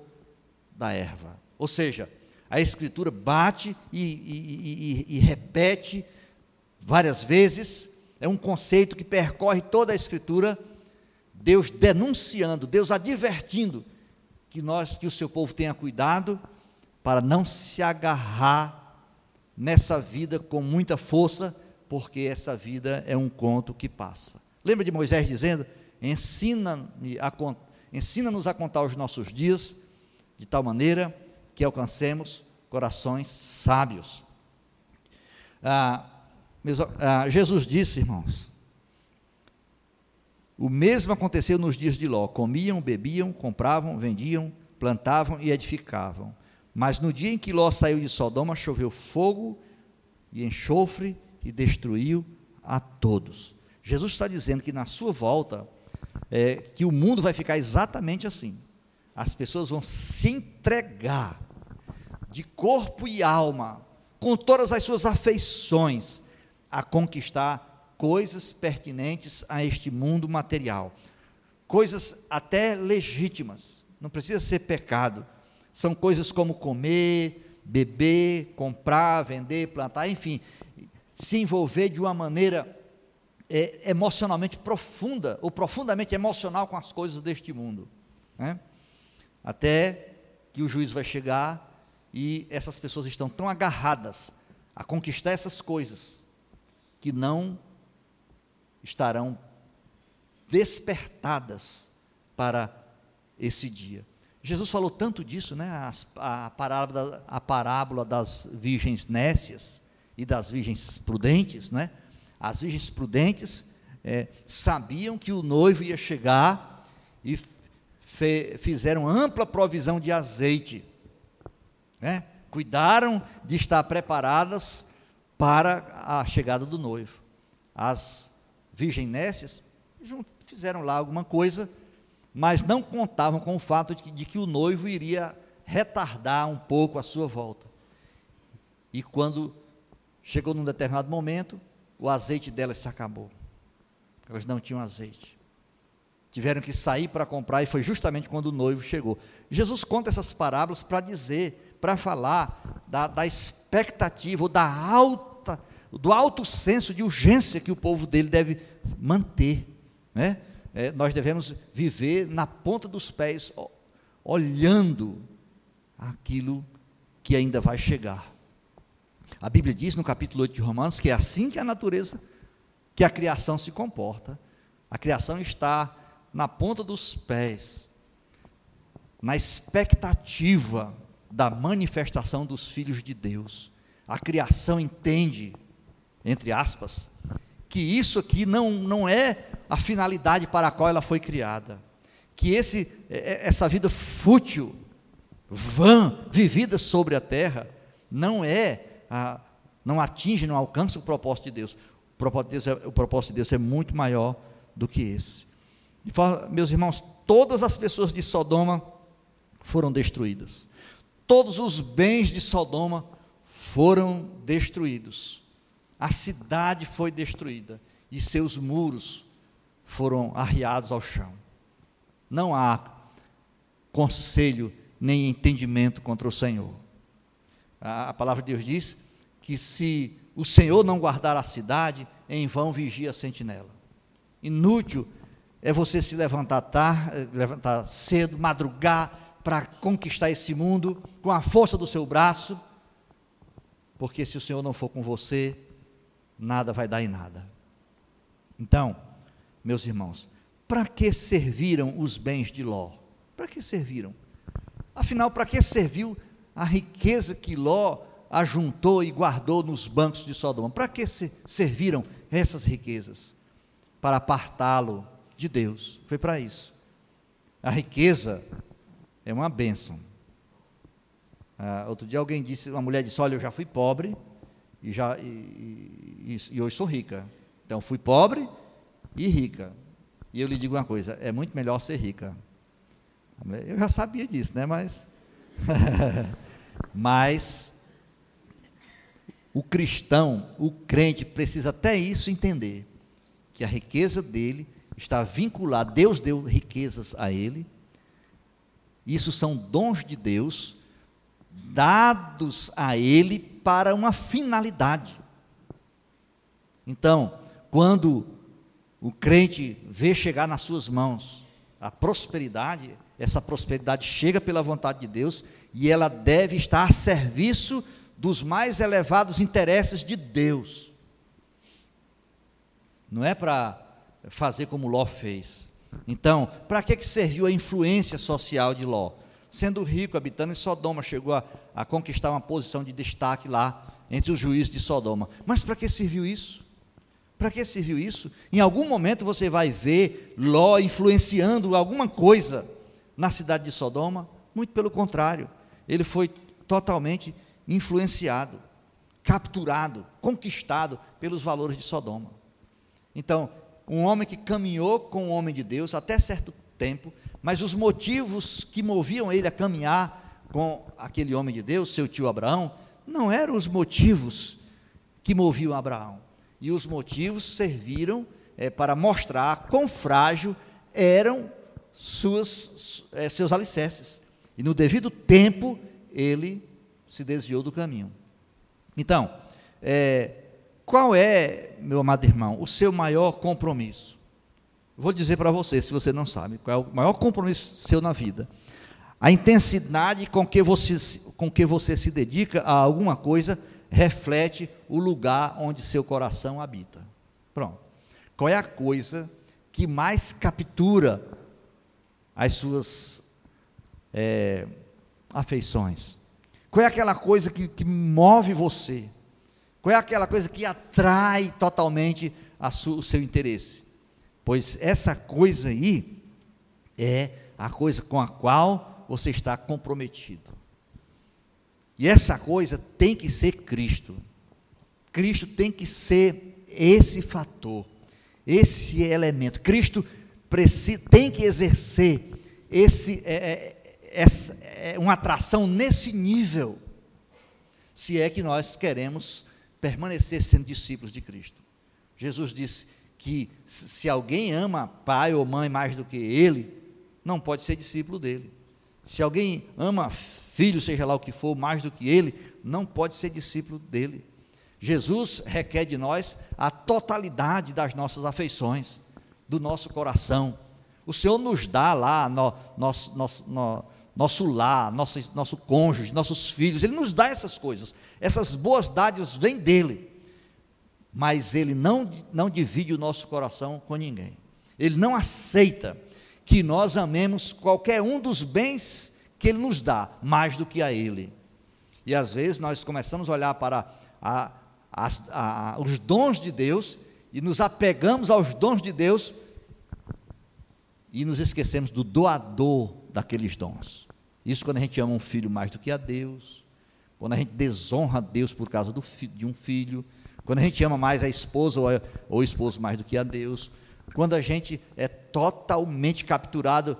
Speaker 1: da erva. Ou seja, a Escritura bate e, e, e, e repete várias vezes, é um conceito que percorre toda a Escritura, Deus denunciando, Deus advertindo que nós, que o seu povo tenha cuidado para não se agarrar nessa vida com muita força, porque essa vida é um conto que passa. Lembra de Moisés dizendo: ensina-nos a, ensina a contar os nossos dias de tal maneira que alcancemos corações sábios. Ah, ah, Jesus disse, irmãos, o mesmo aconteceu nos dias de Ló: comiam, bebiam, compravam, vendiam, plantavam e edificavam. Mas no dia em que Ló saiu de Sodoma, choveu fogo e enxofre e destruiu a todos. Jesus está dizendo que na sua volta, é, que o mundo vai ficar exatamente assim. As pessoas vão se entregar de corpo e alma, com todas as suas afeições, a conquistar coisas pertinentes a este mundo material, coisas até legítimas, não precisa ser pecado, são coisas como comer, beber, comprar, vender, plantar, enfim, se envolver de uma maneira é, emocionalmente profunda, ou profundamente emocional com as coisas deste mundo, né? até que o juiz vai chegar e essas pessoas estão tão agarradas a conquistar essas coisas que não estarão despertadas para esse dia. Jesus falou tanto disso, né? A, a, parábola, a parábola das virgens nécias e das virgens prudentes, né? As virgens prudentes é, sabiam que o noivo ia chegar e fe, fizeram ampla provisão de azeite, né? Cuidaram de estar preparadas para a chegada do noivo. As virgem fizeram lá alguma coisa, mas não contavam com o fato de que, de que o noivo iria retardar um pouco a sua volta. E quando chegou num determinado momento, o azeite delas se acabou. Elas não tinham azeite. Tiveram que sair para comprar e foi justamente quando o noivo chegou. Jesus conta essas parábolas para dizer, para falar da, da expectativa, da alta, do alto senso de urgência que o povo dele deve manter. Né? É, nós devemos viver na ponta dos pés, olhando aquilo que ainda vai chegar. A Bíblia diz no capítulo 8 de Romanos que é assim que a natureza, que a criação se comporta. A criação está na ponta dos pés, na expectativa da manifestação dos filhos de Deus. A criação entende, entre aspas, que isso aqui não, não é a finalidade para a qual ela foi criada. Que esse, é, é, essa vida fútil, vã, vivida sobre a terra, não é, não atinge, não alcança o propósito de Deus. O propósito de Deus é, o propósito de Deus é muito maior do que esse. Meus irmãos, todas as pessoas de Sodoma foram destruídas. Todos os bens de Sodoma foram destruídos. A cidade foi destruída e seus muros foram arriados ao chão. Não há conselho nem entendimento contra o Senhor. A, palavra de Deus diz que se o Senhor não guardar a cidade, em vão vigia a sentinela. Inútil é você se levantar, tar, eh, levantar cedo, madrugar para conquistar esse mundo com a força do seu braço, porque se o Senhor não for com você, nada vai dar em nada. Então, meus irmãos, para que serviram os bens de Ló? Para que serviram? Afinal, para que serviu a riqueza que Ló ajuntou e guardou nos bancos de Sodoma? Para que serviram essas riquezas? Para apartá-lo de Deus. Foi para isso. A riqueza é uma bênção. Ah, outro dia alguém disse, uma mulher disse, olha, eu já fui pobre e, já, e, e, e hoje sou rica. Então fui pobre e rica. E eu lhe digo uma coisa, é muito melhor ser rica. Eu já sabia disso, né? Mas, mas o cristão, o crente, precisa até isso entender, que a riqueza dele está vinculado, Deus deu riquezas a ele. Isso são dons de Deus dados a ele para uma finalidade. Então, quando o crente vê chegar nas suas mãos a prosperidade, essa prosperidade chega pela vontade de Deus e ela deve estar a serviço dos mais elevados interesses de Deus. Não é para fazer como Ló fez. Então, para que, que serviu a influência social de Ló? Sendo rico, habitando em Sodoma, chegou a, a conquistar uma posição de destaque lá entre os juízes de Sodoma. Mas para que serviu isso? Para que serviu isso? Em algum momento você vai ver Ló influenciando alguma coisa na cidade de Sodoma? Muito pelo contrário, ele foi totalmente influenciado, capturado, conquistado pelos valores de Sodoma. Então, um homem que caminhou com o homem de Deus até certo tempo, mas os motivos que moviam ele a caminhar com aquele homem de Deus, seu tio Abraão, não eram os motivos que moviam Abraão. E os motivos serviram é, para mostrar quão frágil eram suas, é, seus alicerces. E no devido tempo, ele se desviou do caminho. Então, é, qual é, meu amado irmão, o seu maior compromisso? Vou dizer para você, se você não sabe, qual é o maior compromisso seu na vida. A intensidade com que você, com que você se dedica a alguma coisa reflete o lugar onde seu coração habita. Pronto. Qual é a coisa que mais captura as suas é, afeições? Qual é aquela coisa que, que move você? Qual é aquela coisa que atrai totalmente o seu interesse? Pois essa coisa aí é a coisa com a qual você está comprometido. E essa coisa tem que ser Cristo. Cristo tem que ser esse fator, esse elemento. Cristo tem que exercer esse, é, é, essa, é, uma atração nesse nível, se é que nós queremos permanecer sendo discípulos de Cristo. Jesus disse que se alguém ama pai ou mãe mais do que ele, não pode ser discípulo dele. Se alguém ama filho, seja lá o que for, mais do que ele, não pode ser discípulo dele. Jesus requer de nós a totalidade das nossas afeições, do nosso coração. O Senhor nos dá lá no, nosso, nosso, no, nosso lar, nosso, nosso cônjuge, nossos filhos, Ele nos dá essas coisas. Essas boas dádivas vêm dele. Mas Ele não, não divide o nosso coração com ninguém. Ele não aceita que nós amemos qualquer um dos bens que Ele nos dá, mais do que a Ele. E às vezes nós começamos a olhar para a, as, a, os dons de Deus e nos apegamos aos dons de Deus e nos esquecemos do doador daqueles dons. Isso quando a gente ama um filho mais do que a Deus, quando a gente desonra a Deus por causa do, de um filho, quando a gente ama mais a esposa ou, a, ou o esposo mais do que a Deus, quando a gente é totalmente capturado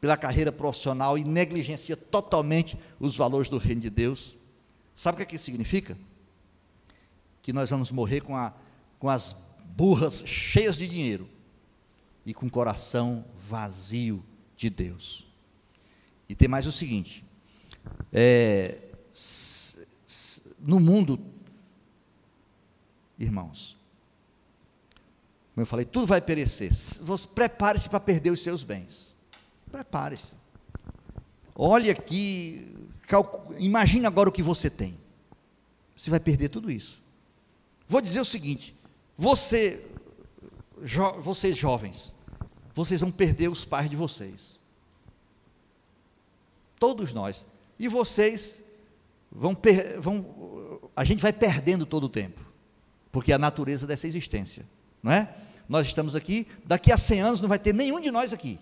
Speaker 1: pela carreira profissional e negligencia totalmente os valores do reino de Deus. Sabe o que, é que significa? que nós vamos morrer com, a, com as burras cheias de dinheiro e com coração vazio de Deus. E tem mais o seguinte: é, no mundo, irmãos, como eu falei, tudo vai perecer. Prepare-se para perder os seus bens. Prepare-se. Olhe aqui, imagine agora o que você tem. Você vai perder tudo isso. Vou dizer o seguinte: você, jo, vocês jovens, vocês vão perder os pais de vocês. Todos nós. E vocês vão, vão a gente vai perdendo todo o tempo, porque é a natureza dessa existência, não é? Nós estamos aqui, daqui a 100 anos não vai ter nenhum de nós aqui.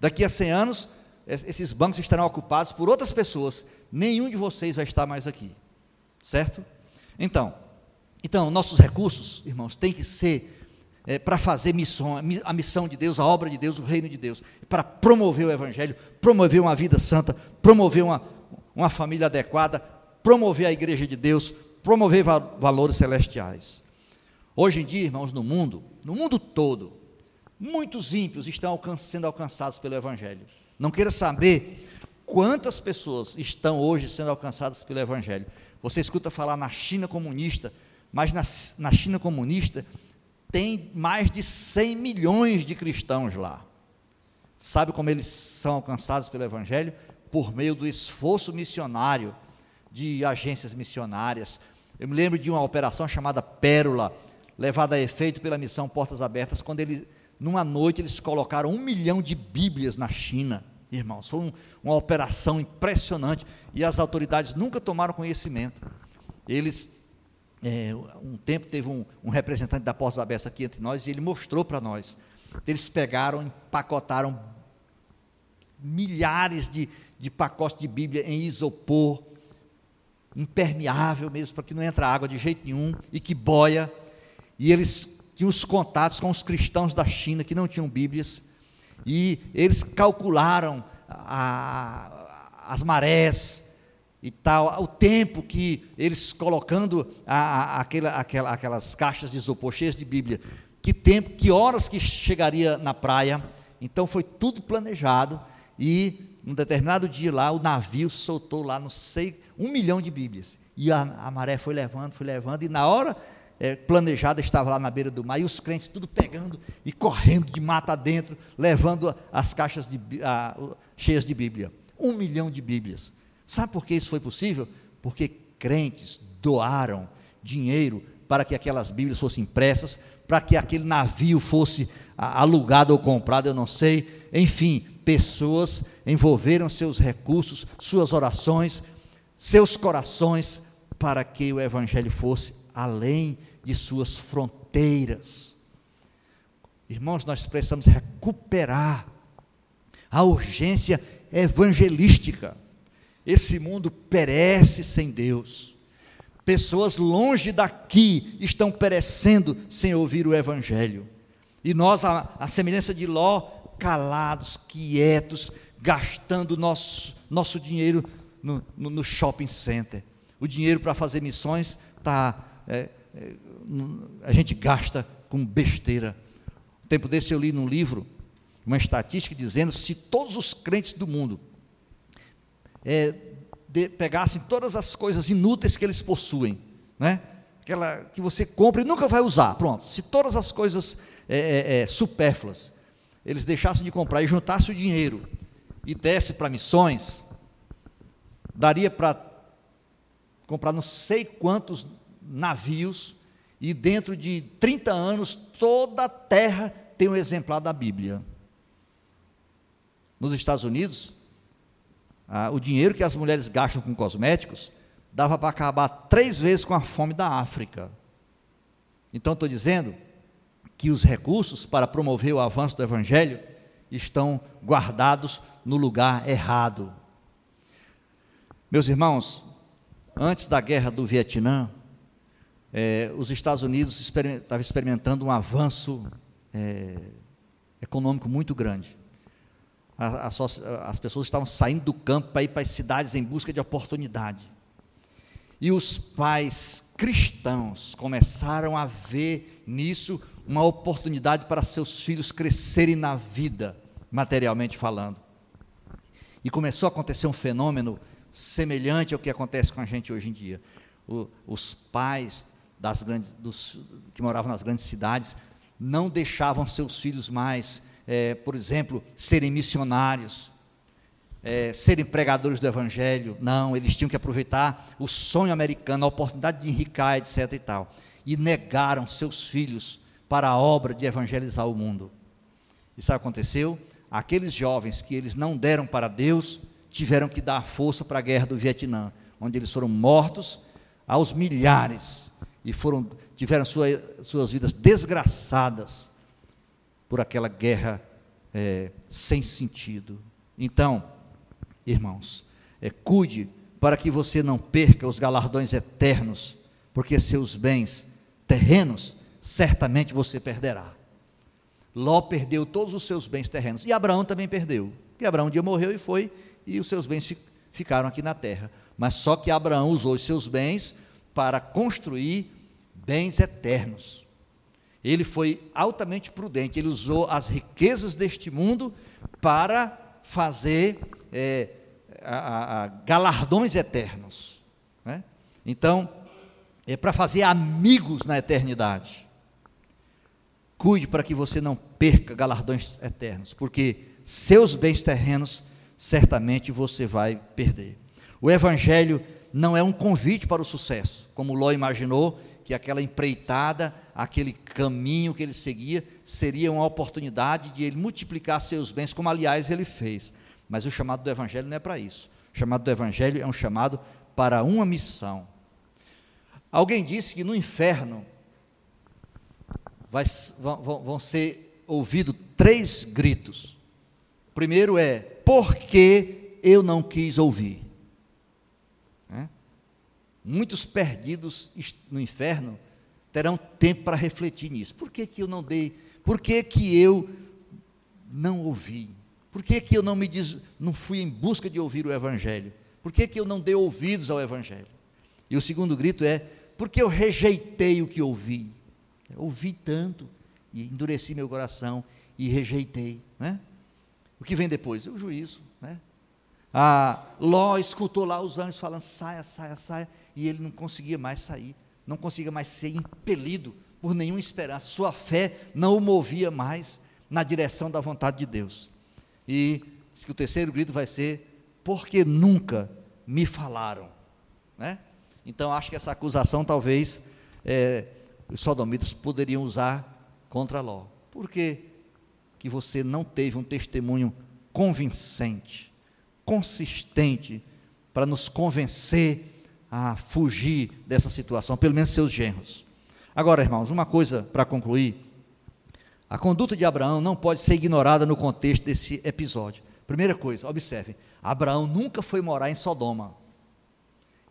Speaker 1: Daqui a 100 anos, esses bancos estarão ocupados por outras pessoas, nenhum de vocês vai estar mais aqui, certo? Então, então, nossos recursos, irmãos, tem que ser é, para fazer missão, a missão de Deus, a obra de Deus, o reino de Deus, para promover o Evangelho, promover uma vida santa, promover uma, uma família adequada, promover a igreja de Deus, promover va valores celestiais. Hoje em dia, irmãos, no mundo, no mundo todo, muitos ímpios estão alcan sendo alcançados pelo Evangelho. Não queira saber quantas pessoas estão hoje sendo alcançadas pelo Evangelho. Você escuta falar na China comunista, mas na, na China comunista tem mais de 100 milhões de cristãos lá. Sabe como eles são alcançados pelo Evangelho? Por meio do esforço missionário de agências missionárias. Eu me lembro de uma operação chamada Pérola, levada a efeito pela missão Portas Abertas, quando ele, numa noite eles colocaram um milhão de Bíblias na China. Irmãos, foi um, uma operação impressionante e as autoridades nunca tomaram conhecimento. Eles é, um tempo teve um, um representante da Porta Aberta aqui entre nós e ele mostrou para nós. Eles pegaram, empacotaram milhares de, de pacotes de Bíblia em isopor, impermeável mesmo, para que não entre água de jeito nenhum e que boia. E eles tinham os contatos com os cristãos da China que não tinham Bíblias. E eles calcularam a, as marés, e tal, o tempo que eles colocando a, a, aquela, aquela, aquelas caixas de isopor cheias de Bíblia, que tempo, que horas que chegaria na praia. Então foi tudo planejado e num determinado dia lá o navio soltou lá, não sei, um milhão de Bíblias. E a, a maré foi levando, foi levando, e na hora é, planejada estava lá na beira do mar, e os crentes tudo pegando e correndo de mata dentro, levando as caixas de, a, cheias de Bíblia. Um milhão de Bíblias. Sabe por que isso foi possível? Porque crentes doaram dinheiro para que aquelas Bíblias fossem impressas, para que aquele navio fosse alugado ou comprado, eu não sei. Enfim, pessoas envolveram seus recursos, suas orações, seus corações, para que o Evangelho fosse além de suas fronteiras. Irmãos, nós precisamos recuperar a urgência evangelística. Esse mundo perece sem Deus. Pessoas longe daqui estão perecendo sem ouvir o Evangelho. E nós, a, a semelhança de Ló, calados, quietos, gastando nosso, nosso dinheiro no, no, no shopping center. O dinheiro para fazer missões tá, é, é, a gente gasta com besteira. Um tempo desse eu li num livro uma estatística dizendo se todos os crentes do mundo é, de, pegassem todas as coisas inúteis que eles possuem, né? Aquela que você compra e nunca vai usar, pronto. Se todas as coisas é, é, é, supérfluas eles deixassem de comprar e juntassem o dinheiro e desse para missões, daria para comprar não sei quantos navios e dentro de 30 anos toda a terra tem um exemplar da Bíblia. Nos Estados Unidos, ah, o dinheiro que as mulheres gastam com cosméticos dava para acabar três vezes com a fome da África. Então, estou dizendo que os recursos para promover o avanço do Evangelho estão guardados no lugar errado. Meus irmãos, antes da guerra do Vietnã, é, os Estados Unidos estavam experimentando um avanço é, econômico muito grande as pessoas estavam saindo do campo para ir para as cidades em busca de oportunidade. E os pais cristãos começaram a ver nisso uma oportunidade para seus filhos crescerem na vida, materialmente falando. E começou a acontecer um fenômeno semelhante ao que acontece com a gente hoje em dia. O, os pais das grandes, dos, que moravam nas grandes cidades não deixavam seus filhos mais é, por exemplo, serem missionários, é, serem pregadores do Evangelho. Não, eles tinham que aproveitar o sonho americano, a oportunidade de enricar, etc. e tal. E negaram seus filhos para a obra de evangelizar o mundo. Isso aconteceu? Aqueles jovens que eles não deram para Deus tiveram que dar força para a guerra do Vietnã, onde eles foram mortos aos milhares e foram tiveram sua, suas vidas desgraçadas por aquela guerra é, sem sentido. Então, irmãos, é, cuide para que você não perca os galardões eternos, porque seus bens terrenos certamente você perderá. Ló perdeu todos os seus bens terrenos e Abraão também perdeu. E Abraão um dia morreu e foi, e os seus bens ficaram aqui na terra. Mas só que Abraão usou os seus bens para construir bens eternos. Ele foi altamente prudente, ele usou as riquezas deste mundo para fazer é, a, a, galardões eternos. Né? Então, é para fazer amigos na eternidade. Cuide para que você não perca galardões eternos, porque seus bens terrenos certamente você vai perder. O Evangelho não é um convite para o sucesso, como Ló imaginou que aquela empreitada, aquele caminho que ele seguia, seria uma oportunidade de ele multiplicar seus bens, como aliás ele fez. Mas o chamado do Evangelho não é para isso. O chamado do Evangelho é um chamado para uma missão. Alguém disse que no inferno vai, vão, vão ser ouvidos três gritos. O primeiro é: por que eu não quis ouvir? Muitos perdidos no inferno terão tempo para refletir nisso. Por que, que eu não dei? Por que, que eu não ouvi? Por que, que eu não me diz, não fui em busca de ouvir o Evangelho? Por que, que eu não dei ouvidos ao Evangelho? E o segundo grito é: porque eu rejeitei o que ouvi. ouvi tanto e endureci meu coração e rejeitei. Né? O que vem depois? O juízo. Né? A Ló escutou lá os anjos falando: saia, saia, saia e ele não conseguia mais sair, não conseguia mais ser impelido por nenhuma esperança. Sua fé não o movia mais na direção da vontade de Deus. E diz que o terceiro grito vai ser: porque nunca me falaram. Né? Então acho que essa acusação talvez é, os sodomitas poderiam usar contra Ló. Por que, que você não teve um testemunho convincente, consistente, para nos convencer a fugir dessa situação, pelo menos seus genros. Agora, irmãos, uma coisa para concluir: a conduta de Abraão não pode ser ignorada no contexto desse episódio. Primeira coisa, observe: Abraão nunca foi morar em Sodoma.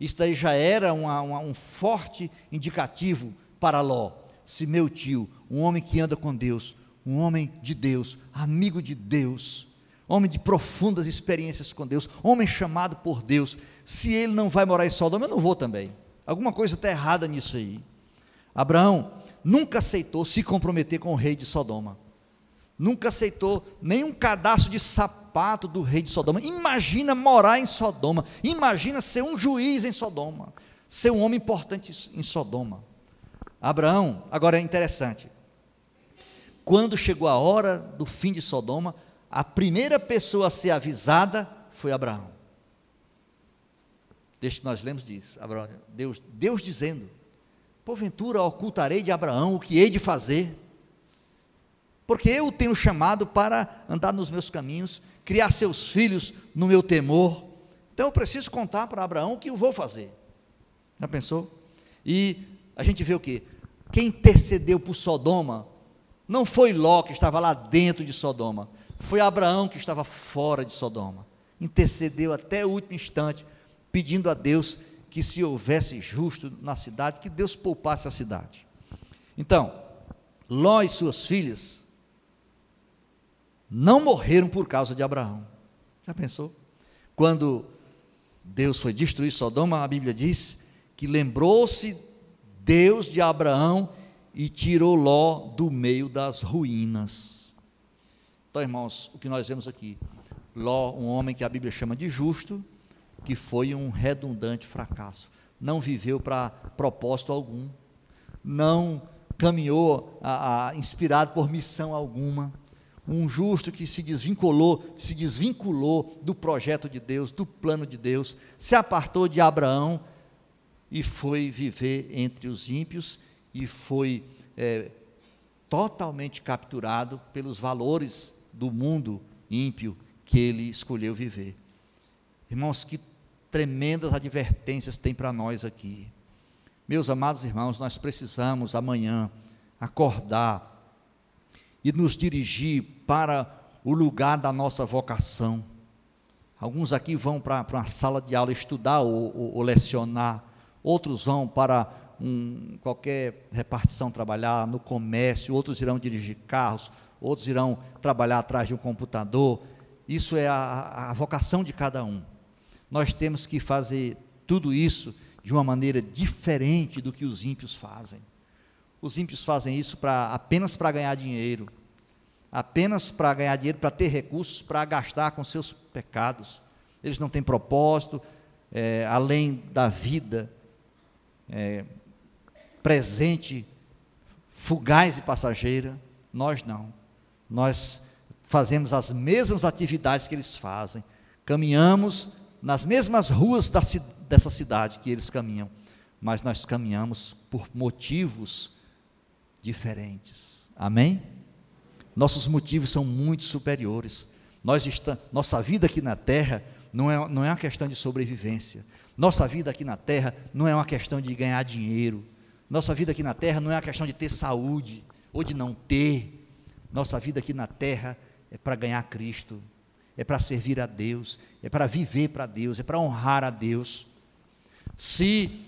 Speaker 1: Isso daí já era uma, uma, um forte indicativo para Ló. Se meu tio, um homem que anda com Deus, um homem de Deus, amigo de Deus, homem de profundas experiências com Deus, homem chamado por Deus, se ele não vai morar em Sodoma, eu não vou também. Alguma coisa está errada nisso aí. Abraão nunca aceitou se comprometer com o rei de Sodoma. Nunca aceitou nenhum cadastro de sapato do rei de Sodoma. Imagina morar em Sodoma. Imagina ser um juiz em Sodoma. Ser um homem importante em Sodoma. Abraão, agora é interessante. Quando chegou a hora do fim de Sodoma, a primeira pessoa a ser avisada foi Abraão. Deixa que nós lemos disso. Abraão, Deus, Deus dizendo: Porventura ocultarei de Abraão o que hei de fazer, porque eu o tenho chamado para andar nos meus caminhos, criar seus filhos no meu temor. Então eu preciso contar para Abraão o que eu vou fazer. Já pensou? E a gente vê o que? Quem intercedeu por Sodoma não foi Ló que estava lá dentro de Sodoma, foi Abraão que estava fora de Sodoma. Intercedeu até o último instante, pedindo a Deus que se houvesse justo na cidade, que Deus poupasse a cidade. Então, Ló e suas filhas não morreram por causa de Abraão. Já pensou? Quando Deus foi destruir Sodoma, a Bíblia diz que lembrou-se Deus de Abraão e tirou Ló do meio das ruínas. Então, irmãos, o que nós vemos aqui, Ló, um homem que a Bíblia chama de justo, que foi um redundante fracasso. Não viveu para propósito algum, não caminhou a, a, inspirado por missão alguma. Um justo que se desvinculou, se desvinculou do projeto de Deus, do plano de Deus, se apartou de Abraão e foi viver entre os ímpios e foi é, totalmente capturado pelos valores do mundo ímpio que ele escolheu viver. Irmãos, que tremendas advertências tem para nós aqui. Meus amados irmãos, nós precisamos amanhã acordar e nos dirigir para o lugar da nossa vocação. Alguns aqui vão para, uma sala de aula estudar ou, ou, ou lecionar, outros vão para um, qualquer repartição trabalhar no comércio, outros irão dirigir carros, outros irão trabalhar atrás de um computador. Isso é a, a vocação de cada um. Nós temos que fazer tudo isso de uma maneira diferente do que os ímpios fazem. Os ímpios fazem isso pra, apenas para ganhar dinheiro, apenas para ganhar dinheiro, para ter recursos para gastar com seus pecados. Eles não têm propósito, é, além da vida é, presente, fugaz e passageira. Nós não. Nós fazemos as mesmas atividades que eles fazem, caminhamos nas mesmas ruas da, dessa cidade que eles caminham, mas nós caminhamos por motivos diferentes. Amém? Nossos motivos são muito superiores. Nós nossa vida aqui na terra não é, não é uma questão de sobrevivência. Nossa vida aqui na terra não é uma questão de ganhar dinheiro. Nossa vida aqui na terra não é uma questão de ter saúde ou de não ter. Nossa vida aqui na terra é para ganhar Cristo, é para servir a Deus, é para viver para Deus, é para honrar a Deus. Se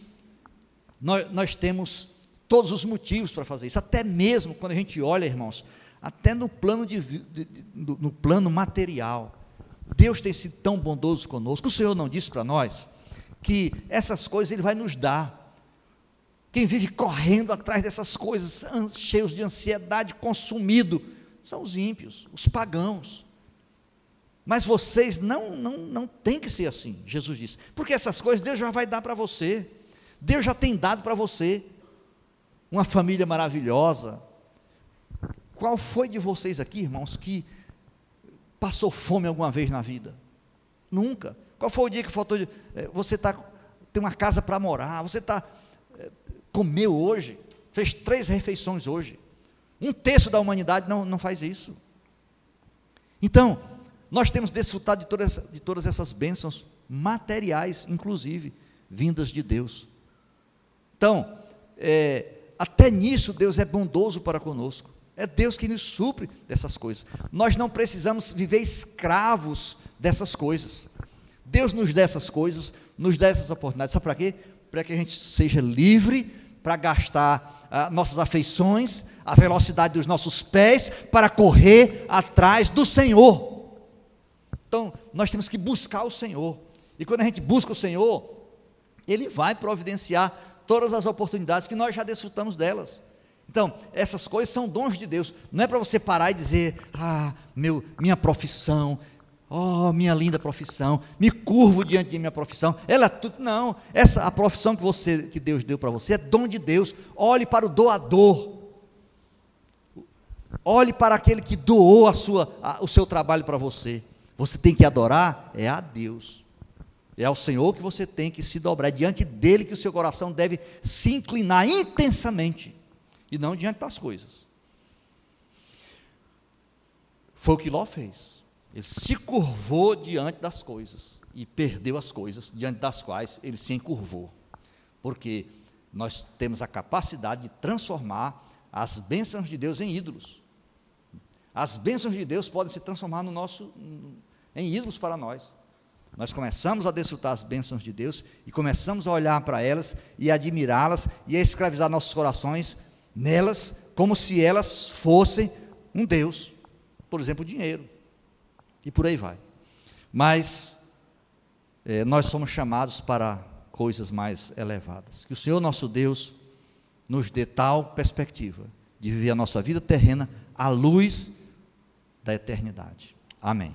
Speaker 1: nós, nós temos todos os motivos para fazer isso, até mesmo quando a gente olha, irmãos, até no plano, de, de, de, no plano material. Deus tem sido tão bondoso conosco. O Senhor não disse para nós que essas coisas Ele vai nos dar. Quem vive correndo atrás dessas coisas, cheios de ansiedade, consumido, são os ímpios, os pagãos. Mas vocês não, não, não tem que ser assim, Jesus disse. Porque essas coisas Deus já vai dar para você. Deus já tem dado para você. Uma família maravilhosa. Qual foi de vocês aqui, irmãos, que passou fome alguma vez na vida? Nunca. Qual foi o dia que faltou? De, eh, você tá, tem uma casa para morar, você tá, eh, comeu hoje, fez três refeições hoje. Um terço da humanidade não, não faz isso. Então, nós temos desfrutado de todas, de todas essas bênçãos materiais, inclusive, vindas de Deus. Então, é, até nisso Deus é bondoso para conosco. É Deus que nos supre dessas coisas. Nós não precisamos viver escravos dessas coisas. Deus nos dá essas coisas, nos dá essas oportunidades. Sabe para quê? Para que a gente seja livre para gastar ah, nossas afeições, a velocidade dos nossos pés, para correr atrás do Senhor. Então, nós temos que buscar o Senhor. E quando a gente busca o Senhor, Ele vai providenciar todas as oportunidades que nós já desfrutamos delas. Então, essas coisas são dons de Deus. Não é para você parar e dizer, ah, meu, minha profissão, oh, minha linda profissão, me curvo diante de minha profissão. Ela é tudo. Não, essa a profissão que você que Deus deu para você é dom de Deus. Olhe para o doador. Olhe para aquele que doou a sua, a, o seu trabalho para você. Você tem que adorar é a Deus. É ao Senhor que você tem que se dobrar, é diante dele que o seu coração deve se inclinar intensamente e não diante das coisas. Foi o que Ló fez. Ele se curvou diante das coisas e perdeu as coisas diante das quais ele se encurvou. Porque nós temos a capacidade de transformar as bênçãos de Deus em ídolos. As bênçãos de Deus podem se transformar no nosso em ídolos para nós. Nós começamos a desfrutar as bênçãos de Deus e começamos a olhar para elas e admirá-las e a escravizar nossos corações nelas, como se elas fossem um Deus, por exemplo, o dinheiro, e por aí vai. Mas é, nós somos chamados para coisas mais elevadas. Que o Senhor nosso Deus nos dê tal perspectiva de viver a nossa vida terrena à luz da eternidade. Amém.